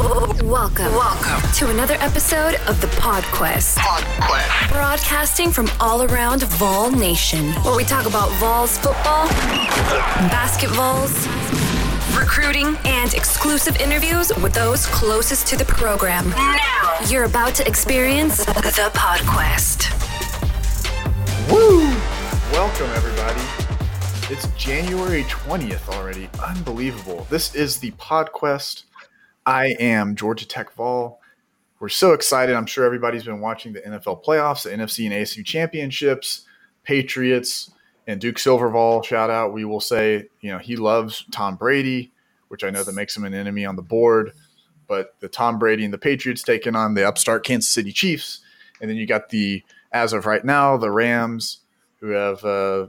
Welcome. Welcome to another episode of the PodQuest. PodQuest. Broadcasting from all around Vol Nation, where we talk about Vols football, basketballs, recruiting, and exclusive interviews with those closest to the program. Now, you're about to experience the PodQuest. Woo! Welcome, everybody. It's January 20th already. Unbelievable. This is the PodQuest. I am Georgia Tech Vol. We're so excited. I'm sure everybody's been watching the NFL playoffs, the NFC and AFC championships, Patriots, and Duke Silverval. Shout out. We will say, you know, he loves Tom Brady, which I know that makes him an enemy on the board. But the Tom Brady and the Patriots taking on the upstart Kansas City Chiefs. And then you got the, as of right now, the Rams who have uh,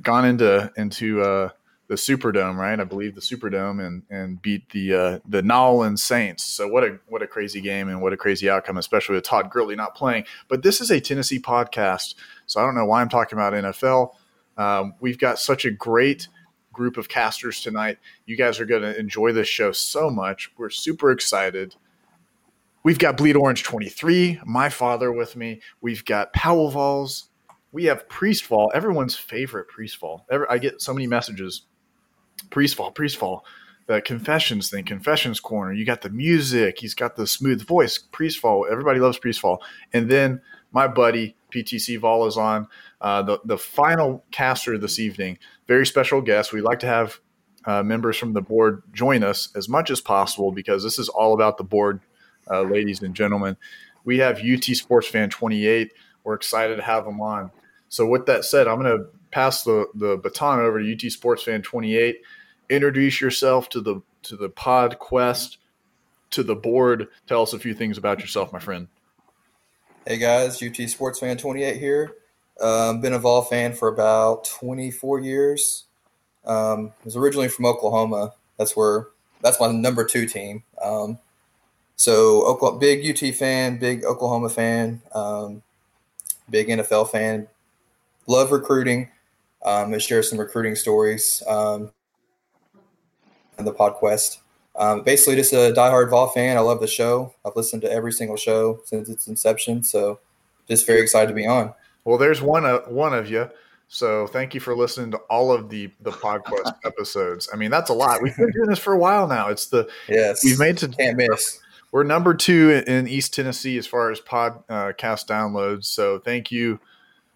gone into into uh, the Superdome, right? I believe the Superdome, and and beat the uh, the New Orleans Saints. So what a what a crazy game and what a crazy outcome, especially with Todd Gurley not playing. But this is a Tennessee podcast, so I don't know why I'm talking about NFL. Um, we've got such a great group of casters tonight. You guys are going to enjoy this show so much. We're super excited. We've got Bleed Orange 23, my father with me. We've got Powell Vols. We have Priestvol, everyone's favorite Priestvol. I get so many messages Priestvol, Priestvol, the confessions thing, confessions corner. You got the music. He's got the smooth voice. Priestvol. Everybody loves Priestvol. And then my buddy PTC Vol is on uh, the the final caster this evening. Very special guest. We like to have uh, members from the board join us as much as possible because this is all about the board, uh, ladies and gentlemen. We have UT Sports Fan 28. We're excited to have them on. So with that said, I'm going to pass the, the baton over to UT Sports Fan 28. Introduce yourself to the to the pod quest, to the board. Tell us a few things about yourself, my friend. Hey guys, UT Sports Fan 28 here. Um, been a Vol fan for about 24 years. Um, was originally from Oklahoma. That's where that's my number two team. Um, so Oklahoma, big UT fan, big Oklahoma fan, um, big NFL fan. Love recruiting um, and share some recruiting stories um, in the podcast. Um, basically, just a diehard Vol fan. I love the show. I've listened to every single show since its inception. So, just very excited to be on. Well, there's one uh, one of you. So thank you for listening to all of the the podcast episodes. I mean, that's a lot. We've been doing this for a while now. It's the yes we've made to can't miss. We're number two in East Tennessee as far as podcast uh, downloads. So thank you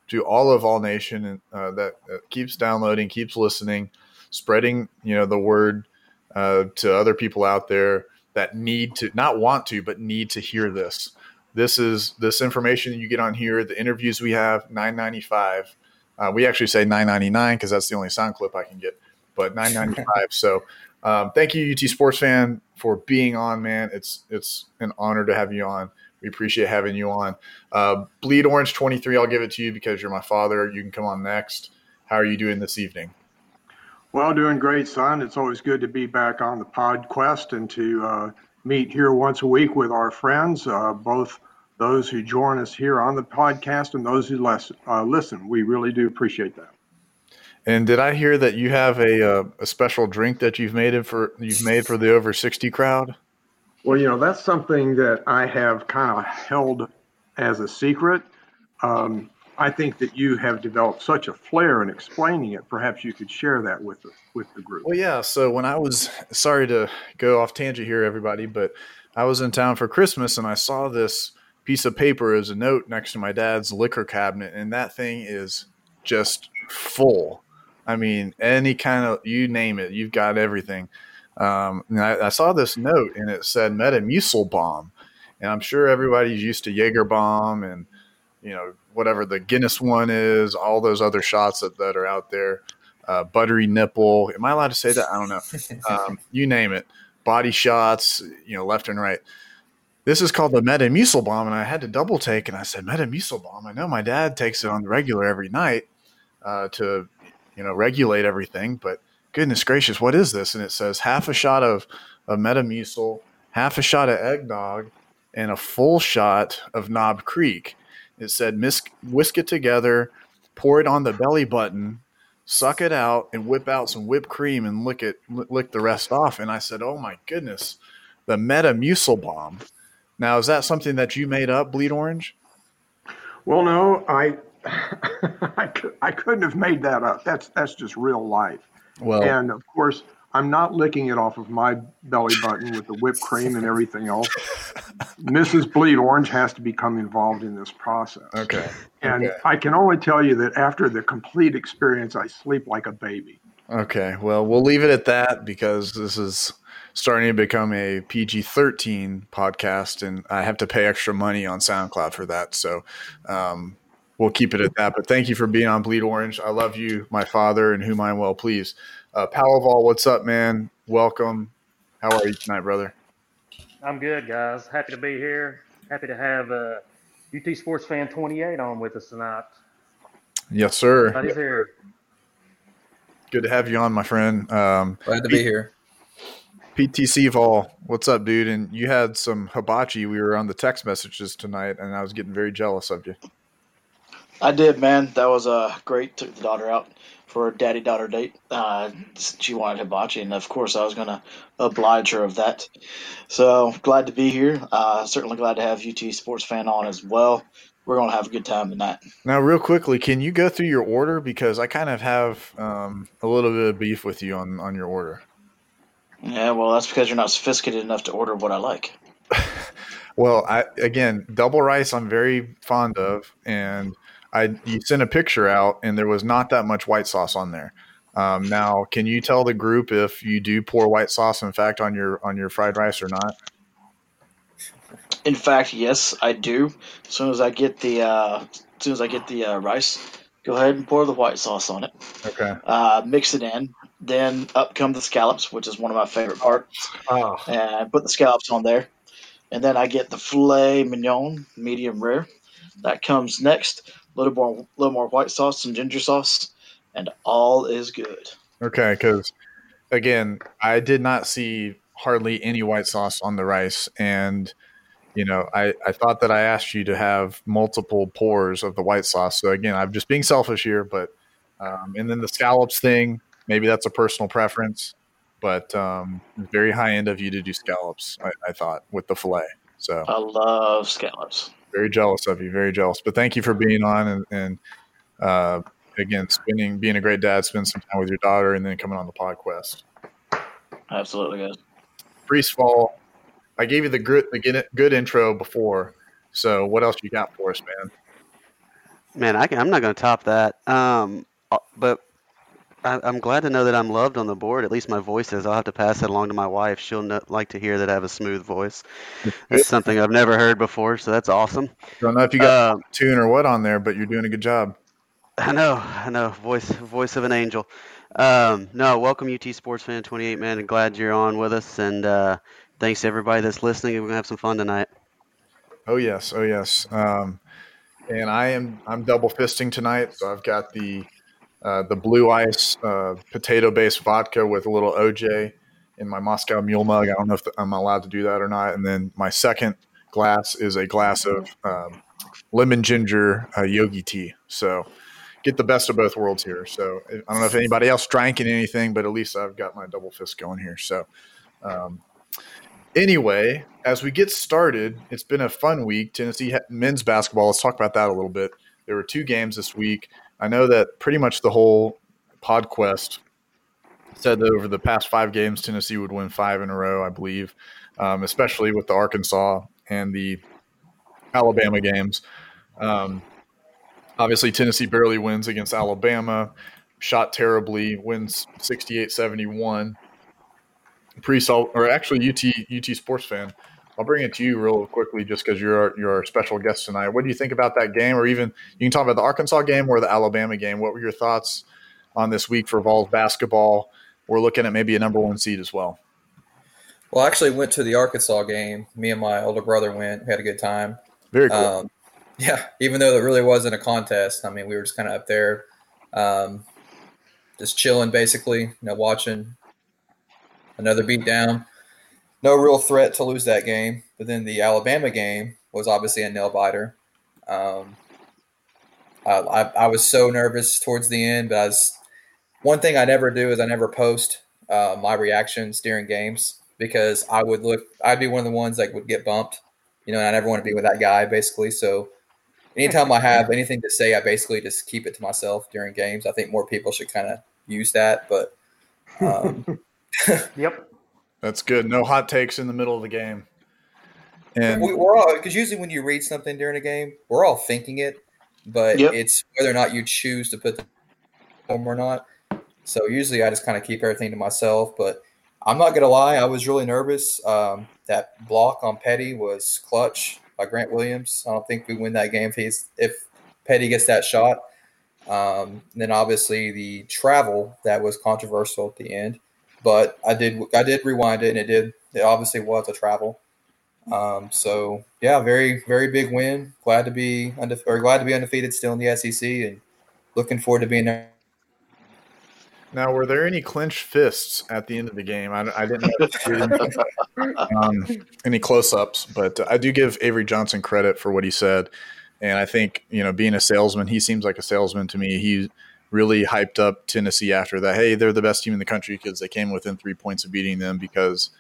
to all of Vol Nation and uh, that, keeps downloading, keeps listening, spreading you know the word uh, to other people out there that need to not want to but need to hear this. This is this information you get on here. The interviews we have nine ninety five. Uh, we actually say nine ninety nine because that's the only sound clip I can get, but nine ninety five. so um, thank you UT Sports fan for being on, man. It's it's an honor to have you on. We appreciate having you on. Uh, Bleed Orange 23, I'll give it to you because you're my father. You can come on next. How are you doing this evening? Well, doing great, son. It's always good to be back on the PodQuest and to uh, meet here once a week with our friends, uh, both those who join us here on the podcast and those who les- uh, listen. We really do appreciate that. And did I hear that you have a, uh, a special drink that you've made for you've made for the over sixty crowd? Well, you know, that's something that I have kind of held as a secret. Um, I think that you have developed such a flair in explaining it. Perhaps you could share that with the, with the group. Well, yeah. So when I was sorry to go off tangent here, everybody, but I was in town for Christmas and I saw this piece of paper as a note next to my dad's liquor cabinet, and that thing is just full. I mean, any kind of you name it, you've got everything. Um, and I, I, saw this note and it said Metamucil bomb. And I'm sure everybody's used to Jaeger bomb and, you know, whatever the Guinness one is, all those other shots that, that are out there. Uh, buttery nipple. Am I allowed to say that? I don't know. Um, you name it. Body shots, you know, left and right. This is called the Metamucil bomb. And I had to double take and I said, Metamucil bomb. I know my dad takes it on the regular every night uh, to, you know, regulate everything, but – goodness gracious, what is this? And it says half a shot of, of Metamucil, half a shot of eggnog, and a full shot of Knob Creek. It said whisk it together, pour it on the belly button, suck it out, and whip out some whipped cream and lick it, lick the rest off. And I said, "Oh my goodness, the Metamucil bomb. Now, is that something that you made up, Bleed Orange? Well, no, I I, I couldn't have made that up. That's that's just real life. Well, and of course, I'm not licking it off of my belly button with the whipped cream and everything else. Mrs. Bleed Orange has to become involved in this process. Okay. And okay. I can only tell you that after the complete experience, I sleep like a baby. Okay. Well, we'll leave it at that because this is starting to become a PG 13 podcast, and I have to pay extra money on SoundCloud for that. So, um, we'll keep it at that. But thank you for being on Bleed Orange. I love you, my father, and whom I am well pleased. Uh, Powell Vol, what's up, man? Welcome. How are you tonight, brother? I'm good, guys. Happy to be here. Happy to have uh, UT Sports Fan 28 on with us tonight. Yes, sir. Everybody's here. Good to have you on, my friend. Um, Glad to be here. PTC Vol, what's up, dude? And you had some hibachi. We were on the text messages tonight, and I was getting very jealous of you. I did, man. That was uh, great. Took the daughter out for a daddy daughter date. Uh, she wanted hibachi, and of course, I was going to oblige her of that. So glad to be here. Uh, certainly glad to have UT Sports Fan on as well. We're going to have a good time tonight. Now, real quickly, can you go through your order because I kind of have um, a little bit of beef with you on on your order. Yeah, well, that's because you're not sophisticated enough to order what I like. well, I again, double rice I'm very fond of, and I you sent a picture out and there was not that much white sauce on there. Um, now, can you tell the group if you do pour white sauce, in fact, on your on your fried rice or not? In fact, yes, I do. As soon as I get the uh, as soon as I get the uh, rice, go ahead and pour the white sauce on it. Okay. Uh, mix it in. Then up come the scallops, which is one of my favorite parts. Oh. And put the scallops on there. And then I get the filet mignon, medium rare. That comes next little more, little more white sauce, some ginger sauce, and all is good. Okay, because again, I did not see hardly any white sauce on the rice, and you know, I, I thought that I asked you to have multiple pours of the white sauce. So again, I'm just being selfish here, but um, and then the scallops thing, maybe that's a personal preference, but um, very high end of you to do scallops. I, I thought with the fillet. So I love scallops very jealous of you, very jealous. But thank you for being on and, and uh, again, spending being a great dad, spend some time with your daughter, and then coming on the podcast. Absolutely, guys. Priest Vol, I gave you the good the good intro before. So what else you got for us, man? Man, I am not going to top that. Um, uh, but I, am glad to know that I'm loved on the board. At least my voice is. I'll have to pass that along to my wife. She'll like to hear that I have a smooth voice. That's something I've never heard before, so that's awesome. I don't know if you got uh, tune or what on there, but you're doing a good job. I know, I know. Voice, voice of an angel. Um, no, welcome UT Sports Fan 28, man. And glad you're on with us. And uh, thanks to everybody that's listening. We're gonna have some fun tonight. Oh yes, oh yes. Um, and I am I'm double fisting tonight, so I've got the uh, the blue ice uh, potato based vodka with a little OJ in my Moscow Mule mug. I don't know if I'm allowed to do that or not. And then my second glass is a glass of um, lemon ginger uh, yogi tea. So get the best of both worlds here. So I don't know if anybody else drank in anything, but at least I've got my double fist going here. So um, anyway, as we get started, it's been a fun week. Tennessee men's basketball. Let's talk about that a little bit. There were two games this week. I know that pretty much the whole PodQuest said that over the past five games, Tennessee would win five in a row, I believe, um, especially with the Arkansas and the Alabama games. Um, obviously, Tennessee barely wins against Alabama, shot terribly, wins 68 71. Pre or actually, UT, UT sports fan. I'll bring it to you real quickly, just because you're our, you're our special guest tonight. What do you think about that game, or even you can talk about the Arkansas game or the Alabama game? What were your thoughts on this week for Vols basketball? We're looking at maybe a number one seed as well. Well, I actually went to the Arkansas game. Me and my older brother went. We had a good time. Very cool. Um, yeah, even though it really wasn't a contest. I mean, we were just kind of up there, um, just chilling, basically. You know, watching another beat down no real threat to lose that game. But then the Alabama game was obviously a nail biter. Um, I, I, I, was so nervous towards the end, but I was, one thing I never do is I never post uh, my reactions during games. because I would look, I'd be one of the ones that would get bumped, you know, and I never want to be with that guy basically. So anytime I have anything to say, I basically just keep it to myself during games. I think more people should kind of use that, but um, Yep. That's good. No hot takes in the middle of the game. And we, we're all because usually when you read something during a game, we're all thinking it, but Yep. it's whether or not you choose to put them home or not. So usually I just kind of keep everything to myself. But I'm not gonna lie, I was really nervous. Um, that block on Petty was clutch by Grant Williams. I don't think we win that game if he's if Petty gets that shot. Um, and then obviously the travel that was controversial at the end, but I did I did rewind it and it did it obviously was a travel. Um, so yeah, very very big win. Glad to be undefe- or glad to be undefeated still in the SEC and looking forward to being there. now, were there any clenched fists at the end of the game? I, I didn't know um, any close-ups, but I do give Avery Johnson credit for what he said. And I think you know, being a salesman, he seems like a salesman to me. He really hyped up Tennessee after that. Hey, they're the best team in the country because they came within three points of beating them. Because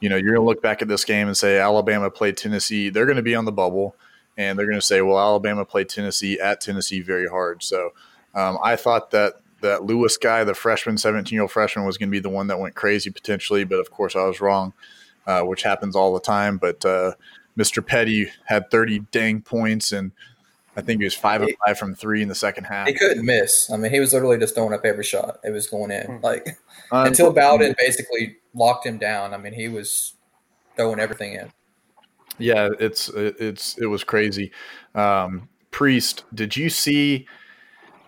you know, you're going to look back at this game and say Alabama played Tennessee. They're going to be on the bubble, and they're going to say, well, Alabama played Tennessee at Tennessee very hard. So um, I thought that that Lewis guy, the freshman, 17 year old freshman, was going to be the one that went crazy potentially, but of course I was wrong, uh, which happens all the time. But uh, Mr. Petty had 30 dang points, and I think he was five of five from three in the second half. He couldn't miss. I mean, he was literally just throwing up every shot. It was going in. Hmm. Like Um, until Bowden basically locked him down. I mean, he was throwing everything in. Yeah, it's it's it was crazy. Um, Priest, did you see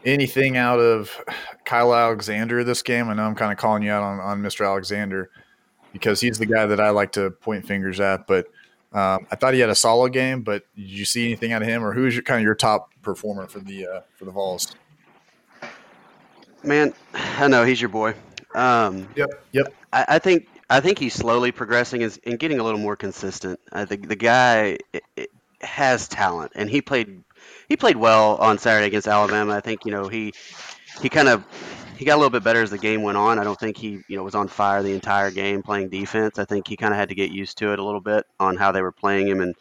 anything out of Kyle Alexander this game? I know I'm kind of calling you out on, on Mr. Alexander because he's the guy that I like to point fingers at. But um, I thought he had a solid game. But did you see anything out of him, or who's your kind of your top performer for the uh, for the Vols? Man, I know he's your boy. Um, Yep, yep. I, I think I think he's slowly progressing and, getting a little more consistent. I think the guy i i has talent, and he played he played well on Saturday against Alabama. I think you know he he kind of he got a little bit better as the game went on. I don't think he you know was on fire the entire game playing defense. I think he kind of had to get used to it a little bit on how they were playing him, and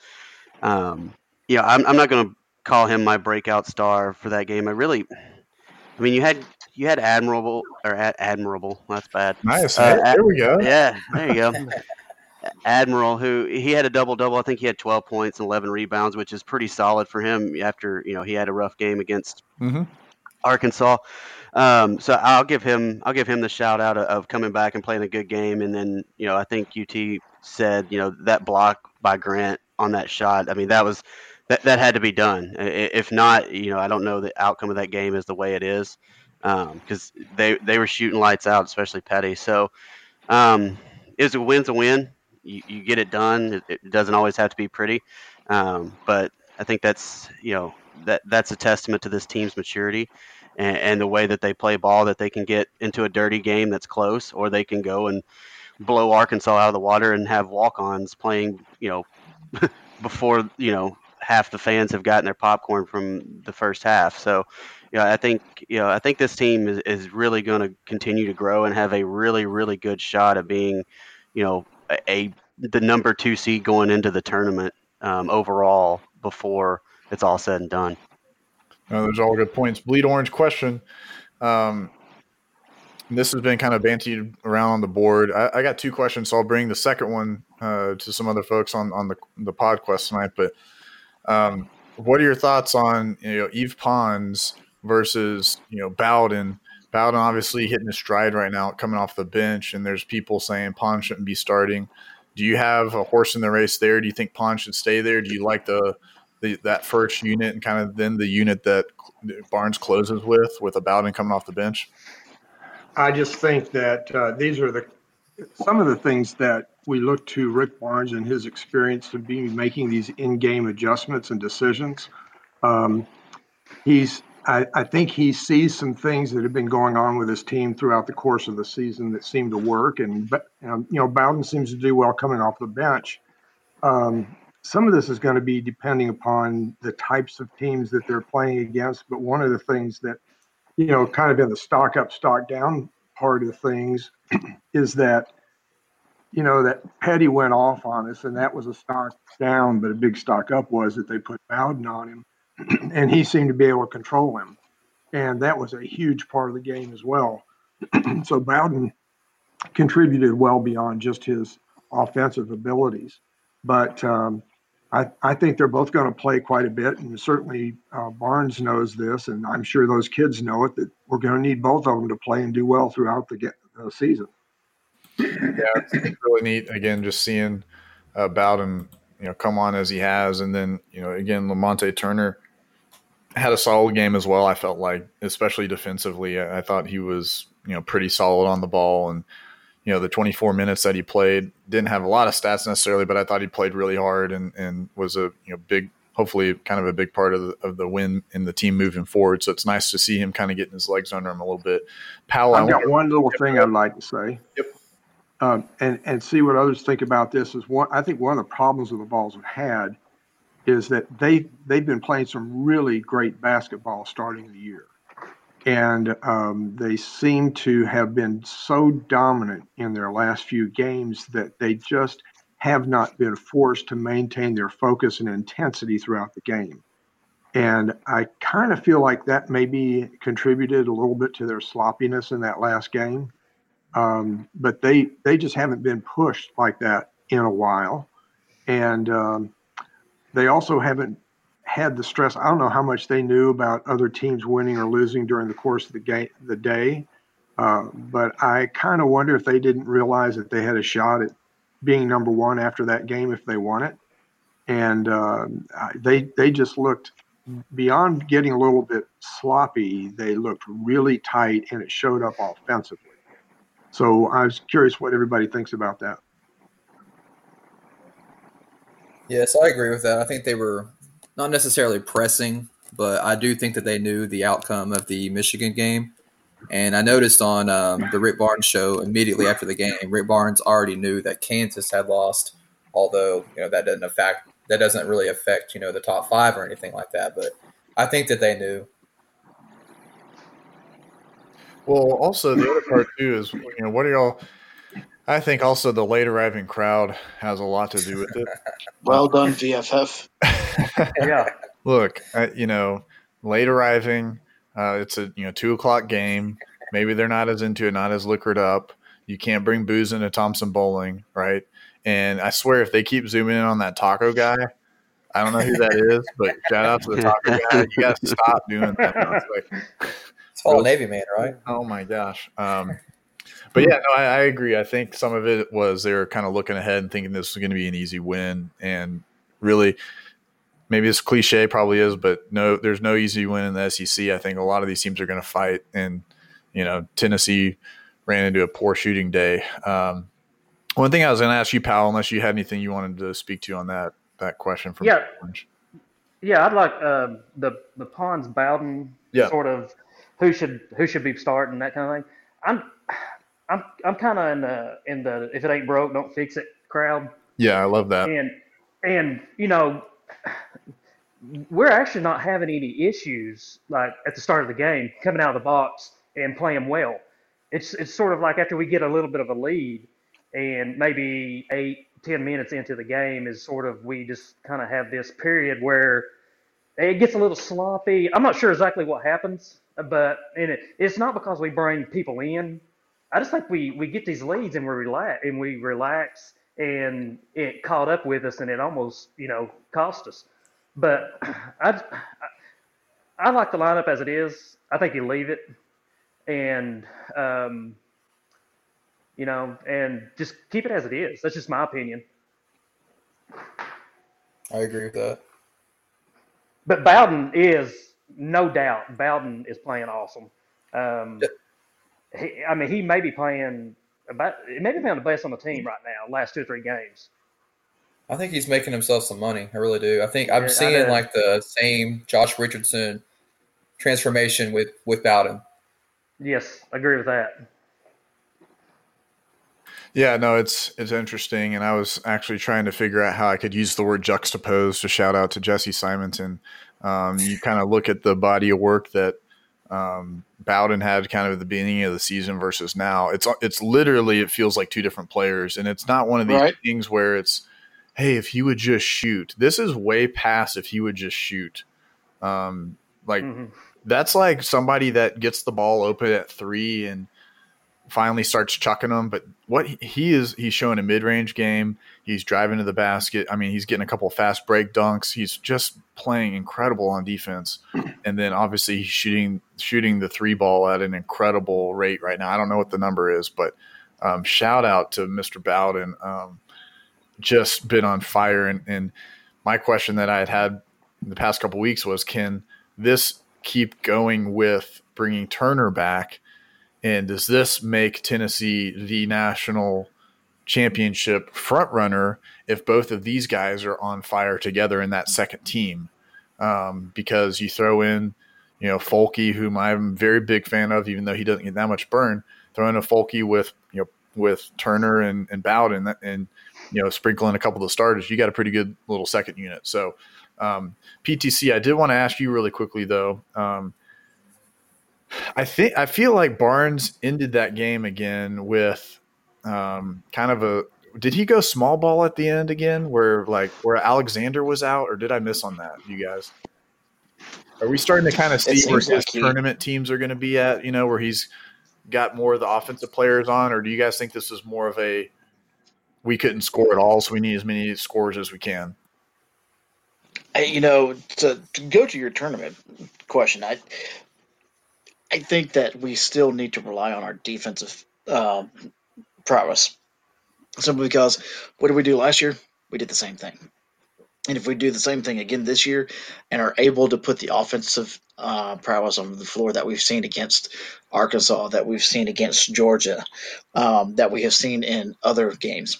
um, yeah, I'm, I'm not going to call him my breakout star for that game. I really, I mean, you had you had admirable or ad, admirable. That's bad. Nice. Uh, Hey, there we go. Yeah, there you go. Admiral, who he had a double double. I think he had 12 points and 11 rebounds, which is pretty solid for him after you know he had a rough game against hmm Arkansas. Um, so I'll give him I'll give him the shout out of, of coming back and playing a good game. And then you know I think UT said you know that block by Grant on that shot. I mean that was that that had to be done. If not, you know I don't know the outcome of that game is the way it is because they they were shooting lights out, especially Petty. So um, it's a win's a win. You, you get it done. It, it doesn't always have to be pretty, um, but I think that's you know that that's a testament to this team's maturity and, and the way that they play ball. That they can get into a dirty game that's close, or they can go and blow Arkansas out of the water and have walk-ons playing. You know, before you know half the fans have gotten their popcorn from the first half. So, you know, I think you know I think this team is, is really going to continue to grow and have a really really good shot of being, you know, a, a the number two seed going into the tournament um, overall before it's all said and done. No, those are all good points. Bleed orange question. Um, this has been kind of bantied around on the board. I, I got two questions, so I'll bring the second one uh, to some other folks on on the the podcast tonight. But um, what are your thoughts on you know Yves Pons versus you know Bowden? Bowden obviously hitting his stride right now, coming off the bench, and there's people saying Pons shouldn't be starting. Do you have a horse in the race there? Do you think Pons should stay there? Do you like the the, that first unit and kind of then the unit that Barnes closes with, with a Bowden coming off the bench? I just think that uh, these are the some of the things that we look to Rick Barnes and his experience to be making these in-game adjustments and decisions. Um, he's, I, I think he sees some things that have been going on with his team throughout the course of the season that seem to work, and um, you know Bowden seems to do well coming off the bench. Um, some of this is going to be depending upon the types of teams that they're playing against, but one of the things that you know, kind of in the stock up, stock down part of things is that you know, that Petty went off on us, and that was a stock down, but a big stock up was that they put Bowden on him, and he seemed to be able to control him. And that was a huge part of the game as well. so Bowden contributed well beyond just his offensive abilities. But um, I, I, think they're both going to play quite a bit, and certainly uh, Barnes knows this, and I'm sure those kids know it that we're going to need both of them to play and do well throughout the season. Yeah, it's really neat. Again, just seeing uh, Bowden, you know, come on as he has, and then you know, again, Lamonte Turner had a solid game as well. I felt like, especially defensively, I, I thought he was you know pretty solid on the ball, and you know the 24 minutes that he played didn't have a lot of stats necessarily, but I thought he played really hard and and was a you know big hopefully kind of a big part of the, of the win in the team moving forward. So it's nice to see him kind of getting his legs under him a little bit. Powell, I've got one little thing I'd like to say. Yep um, and and see what others think about this is one. I think one of the problems that the Vols have had is that they they've been playing some really great basketball starting the year, and um, they seem to have been so dominant in their last few games that they just have not been forced to maintain their focus and intensity throughout the game. And I kind of feel like that maybe contributed a little bit to their sloppiness in that last game. Um, but they they just haven't been pushed like that in a while, and um, they also haven't had the stress. I don't know how much they knew about other teams winning or losing during the course of the game, the day, uh, but I kind of wonder if they didn't realize that they had a shot at being number one after that game if they won it, and uh, they they just looked beyond getting a little bit sloppy. They looked really tight, and it showed up offensively. So I was curious what everybody thinks about that. Yes, I agree with that. I think they were not necessarily pressing, but I do think that they knew the outcome of the Michigan game. And I noticed on um, the Rick Barnes show immediately after the game, Rick Barnes already knew that Kansas had lost, although you know that doesn't affect that doesn't really affect you know the top five or anything like that. But I think that they knew. Well, also the other part too is you know what are y'all? I think also the late arriving crowd has a lot to do with it. Well done, VFF. yeah. Look, uh, you know, late arriving. Uh, it's a you know two o'clock game. Maybe they're not as into it, not as liquored up. You can't bring booze into Thompson Boling, right? And I swear, if they keep zooming in on that taco guy, I don't know who that is, but shout out to the taco guy. You got to stop doing that. It's all Navy man, right? Oh my gosh. Um, but yeah, no, I, I, agree. I think some of it was they were kind of looking ahead and thinking this was going to be an easy win, and really, maybe it's cliche, probably is, but no, there's no easy win in the SEC. I think a lot of these teams are going to fight, and you know, Tennessee ran into a poor shooting day. Um, one thing I was going to ask you, Powell, unless you had anything you wanted to speak to on that that question from yeah, Orange. yeah, I'd like uh, the the Pons Bowden yeah. sort of who should who should be starting that kind of thing. I'm I'm I'm kind of in the in the if it ain't broke, don't fix it crowd. Yeah, I love that. And and you know, we're actually not having any issues like at the start of the game coming out of the box and playing well. It's it's sort of like after we get a little bit of a lead and maybe eight ten minutes into the game is sort of we just kind of have this period where it gets a little sloppy. I'm not sure exactly what happens but and it, it's not because we bring people in. I just think we we get these leads and we relax and we relax and it caught up with us and it almost you know cost us. But I, I, I like the lineup as it is. I think you leave it and um, you know and just keep it as it is. That's just my opinion. I agree with that. But Bowden is no doubt, Bowden is playing awesome. Um, he, I mean, he may be playing about, maybe playing the best on the team right now, last two or three games. I think he's making himself some money. I really do. I think I'm yeah, seeing like the same Josh Richardson transformation with with Bowden. Yes, I agree with that. Yeah, no, it's it's interesting, and I was actually trying to figure out how I could use the word juxtapose to shout out to Jesse Simonton um, you kind of look at the body of work that um, Bowden had kind of the beginning of the season versus now. It's it's literally it feels like two different players, and it's not one of these right. things where it's, hey, if he would just shoot. This is way past if he would just shoot. Um, like mm-hmm. that's like somebody that gets the ball open at three and finally starts chucking them. But what he is, he's showing a mid range game. He's driving to the basket. I mean, he's getting a couple fast break dunks. He's just playing incredible on defense. And then obviously he's shooting shooting the three ball at an incredible rate right now. I don't know what the number is, but um, shout out to Mr. Bowden. Um, just been on fire. And, and my question that I had had the past couple weeks was, can this keep going with bringing Turner back? And does this make Tennessee the national championship front runner if both of these guys are on fire together in that second team? Um, because you throw in, you know, Fulke, whom I'm very big fan of, even though he doesn't get that much burn. Throw in a Fulke with you know with Turner and, and Bowden and you know sprinkling a couple of the starters, you got a pretty good little second unit. So um, PTC, I did want to ask you really quickly though. Um, I think I feel like Barnes ended that game again with um, kind of a. Did he go small ball at the end again, where like where Alexander was out, or did I miss on that, you guys? Are we starting to kind of see where his like tournament teams are going to be at? You know, where he's got more of the offensive players on, or do you guys think this is more of a we couldn't score at all, so we need as many scores as we can? You know, to, to go to your tournament question, I I think that we still need to rely on our defensive um, prowess. Simply because what did we do last year? We did the same thing. And if we do the same thing again this year and are able to put the offensive uh, prowess on the floor that we've seen against Arkansas, that we've seen against Georgia, um, that we have seen in other games,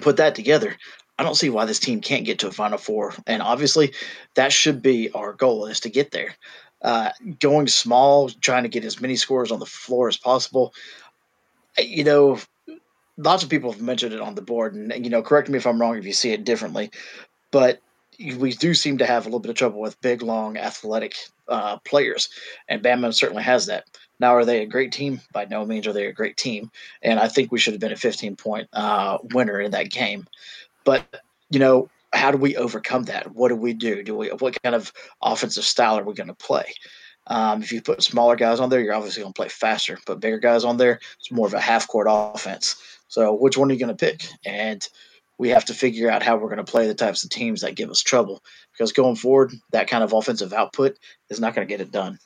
put that together, I don't see why this team can't get to a Final Four. And obviously, that should be our goal is to get there uh, going small, trying to get as many scores on the floor as possible. You know, lots of people have mentioned it on the board, and you know, correct me if I'm wrong if you see it differently, but we do seem to have a little bit of trouble with big, long, athletic uh, players, and Bama certainly has that. Now, are they a great team? By no means are they a great team, and I think we should have been a 15 point uh, winner in that game. But you know, how do we overcome that? What do we do? Do we what kind of offensive style are we going to play? Um, if you put smaller guys on there, you're obviously going to play faster. Put bigger guys on there, it's more of a half court offense. So which one are you going to pick? And we have to figure out how we're going to play the types of teams that give us trouble because going forward, that kind of offensive output is not going to get it done.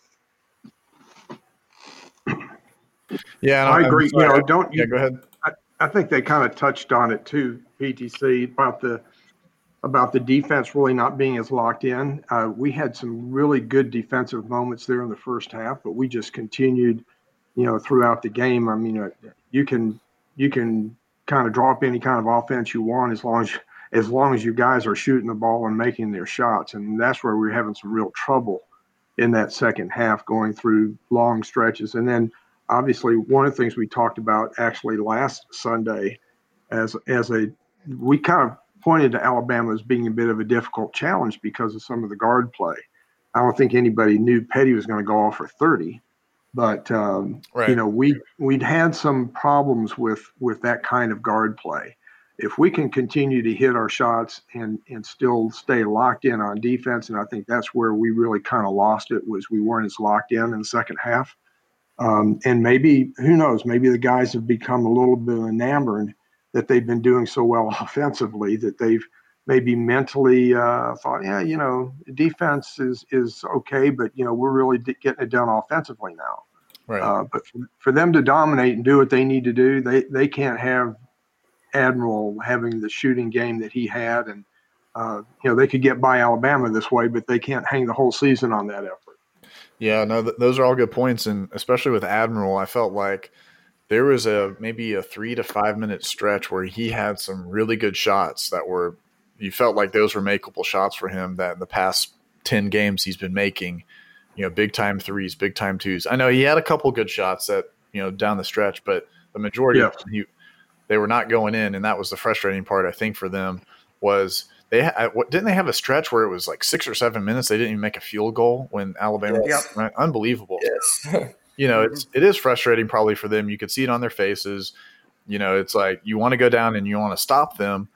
Yeah, I agree. You know, don't yeah, go ahead. I, I think they kind of touched on it too, PTC, about the about the defense really not being as locked in. Uh, we had some really good defensive moments there in the first half, but we just continued, you know, throughout the game. I mean, uh, you can you can kind of drop any kind of offense you want as long as as long as you guys are shooting the ball and making their shots, and that's where we we're having some real trouble in that second half, going through long stretches, and then obviously one of the things we talked about actually last Sunday as as a we kind of pointed to Alabama as being a bit of a difficult challenge because of some of the guard play. I don't think anybody knew Petty was going to go off for 30, but um, right. you know we we'd had some problems with with that kind of guard play. If we can continue to hit our shots and and still stay locked in on defense, and I think that's where we really kind of lost it was we weren't as locked in in the second half. Um, and maybe who knows? Maybe the guys have become a little bit enamored that they've been doing so well offensively that they've maybe mentally uh, thought, yeah, you know, defense is is okay, but you know, we're really getting it done offensively now. Right. Uh, but for, for, them to dominate and do what they need to do, they they can't have Admiral having the shooting game that he had, and uh, you know, they could get by Alabama this way, but they can't hang the whole season on that effort. Yeah, no, th- those are all good points, and especially with Admiral, I felt like there was a maybe a three to five minute stretch where he had some really good shots that were you felt like those were makeable shots for him that in the past 10 games he's been making you know big time threes big time twos i know he had a couple good shots that you know down the stretch but the majority yeah. of them, he, they were not going in and that was the frustrating part i think for them was they didn't they have a stretch where it was like six or seven minutes they didn't even make a field goal when Alabama Yes. was right? unbelievable. Yes. You know, it's mm-hmm. it is frustrating probably for them. You could see it on their faces. You know, it's like you want to go down and you want to stop them.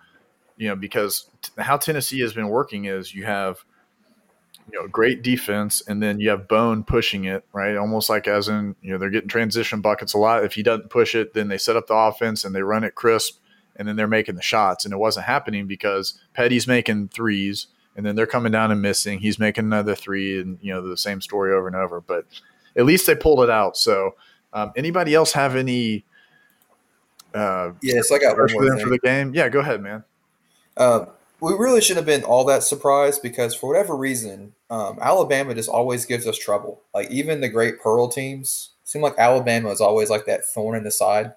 You know, because t- how Tennessee has been working is you have you know great defense and then you have Bone pushing it right, almost like as in you know they're getting transition buckets a lot. If he doesn't push it, then they set up the offense and they run it crisp, and then they're making the shots. And it wasn't happening because Petty's making threes, and then they're coming down and missing. He's making another three, and you know the same story over and over. But at least they pulled it out. So, um, anybody else have any? Uh, yes, I got one for for the game? Yeah, go ahead, man. Um, we really shouldn't have been all that surprised because for whatever reason, um, Alabama just always gives us trouble. Like even the great Pearl teams seem like Alabama is always like that thorn in the side.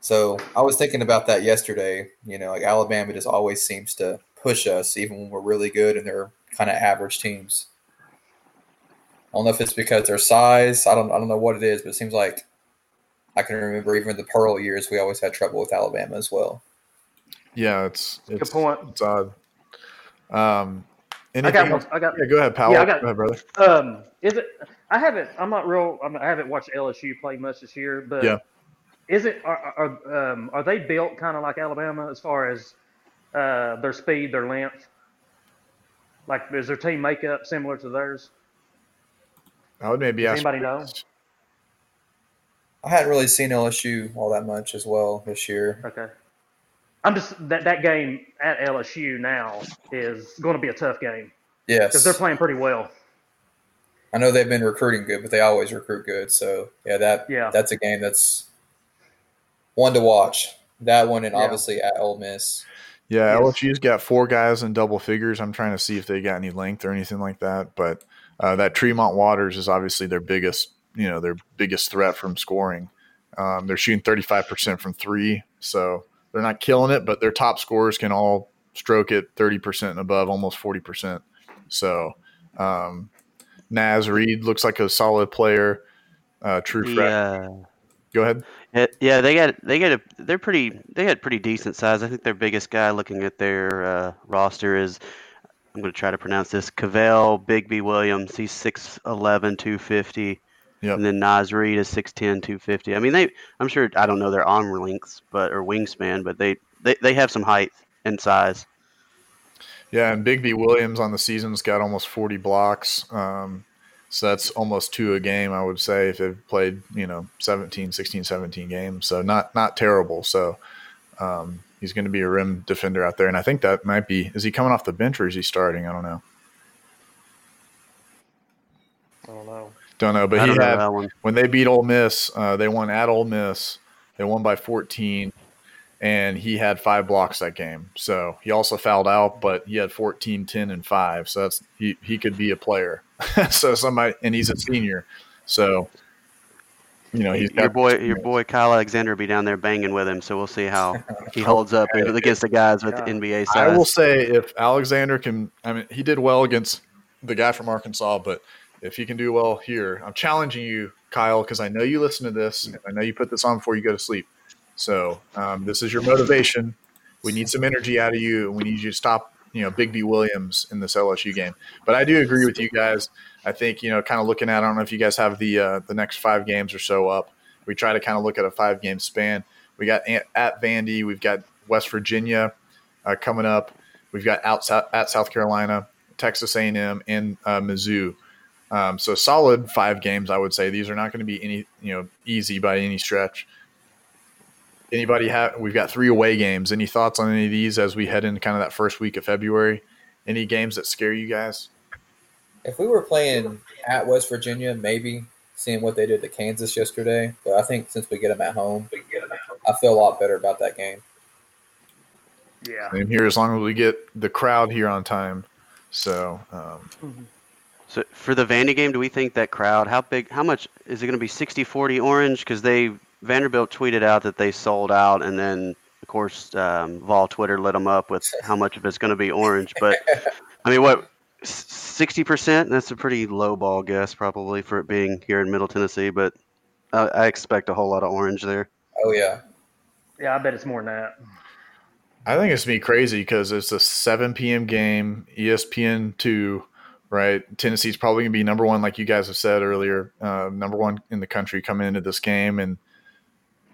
So I was thinking about that yesterday. You know, like Alabama just always seems to push us even when we're really good and they're kind of average teams. I don't know if it's because their size. I don't. I don't know what it is, but it seems like I can remember even the Pearl years we always had trouble with Alabama as well. Yeah, it's it's Good point. It's odd. Um, I got else? one. I got. Yeah, go ahead, Powell. Yeah, I got- go ahead, brother. Um, is it? I haven't. I'm not real. I'm, I haven't watched LSU play much this year, but Yeah. is it? Are are, um, are they built kind of like Alabama as far as uh, their speed, their length? Like, is their team makeup similar to theirs? I would maybe Does ask. anybody know? I hadn't really seen LSU all that much as well this year. Okay. I'm just that that game at LSU now is going to be a tough game Yes, because they're playing pretty well. I know they've been recruiting good, but they always recruit good. So yeah, that Yeah. that's a game that's one to watch. That one and Yeah. obviously at Ole Miss. Yeah, Yes. LSU's got four guys in double figures. I'm trying to see if they got any length or anything like that. But uh, that Tremont Waters is obviously their biggest, you know, their biggest threat from scoring. Um, they're shooting 35% from three, so they're not killing it, but their top scorers can all stroke it 30% and above, almost 40%. So um, Naz Reid looks like a solid player, uh, true threat. Yeah. Go ahead. Yeah, yeah, they got they got a they're pretty they got pretty decent size. I think their biggest guy, looking at their uh, roster, is I'm going to try to pronounce this Kavell Bigby Williams. He's 6'11", 250. Yep. And then Naz Reid is 6'10", 250. I mean, they I'm sure I don't know their arm lengths, but or wingspan, but they they, they have some height and size. Yeah, and Bigby Williams on the season's got almost 40 blocks. Um, so that's almost two a game, I would say, if they've played, you know, 17, 16, 17 games. So not not terrible. So um, he's going to be a rim defender out there. And I think that might be, is he coming off the bench or is he starting? I don't know. I don't know. Don't know. But I he don't know had, that one. when they beat Ole Miss, uh, they won at Ole Miss. They won by 14, and he had five blocks that game. So he also fouled out, but he had 14, 10, and five. So that's he, he could be a player. so somebody, and he's a senior. So, you know, he's Your got boy your boy Kyle Alexander will be down there banging with him, so we'll see how he holds up against the guys with Yeah. NBA I will say if Alexander can, I mean, he did well against the guy from Arkansas, but if he can do well here, I'm challenging you, Kyle, because I know you listen to this. And I know you put this on before you go to sleep. So um, this is your motivation. We need some energy out of you, and we need you to stop, you know, Bigby Williams in this LSU game. But I do agree with you guys. I think you know, kind of looking at. I don't know if you guys have the uh, the next five games or so up. We try to kind of look at a five game span. We got at, Vandy. We've got West Virginia uh, coming up. We've got out, at South Carolina, Texas A&M, and uh, Mizzou. Um, so solid five games, I would say. These are not going to be any you know easy by any stretch. Anybody have? We've got three away games. Any thoughts on any of these as we head into kind of that first week of February? Any games that scare you guys? If we were playing at West Virginia, maybe seeing what they did to Kansas yesterday. But I think since we get them at home, I feel a lot better about that game. Yeah. Same here, as long as we get the crowd here on time. So um, So for the Vandy game, do we think that crowd? How big? How much is it going to be? 60-40 orange? Because they Vanderbilt tweeted out that they sold out, and then of course um, Vol Twitter lit them up with how much of it's going to be orange. But I mean, what? Sixty percent? That's a pretty low ball guess, probably for it being here in Middle Tennessee. But I, I expect a whole lot of orange there. Oh yeah, Yeah, I bet it's more than that. I think it's gonna crazy because it's a 7 p.m. game, ESPN two, right? Tennessee's probably gonna be number one, like you guys have said earlier, uh, number one in the country coming into this game, and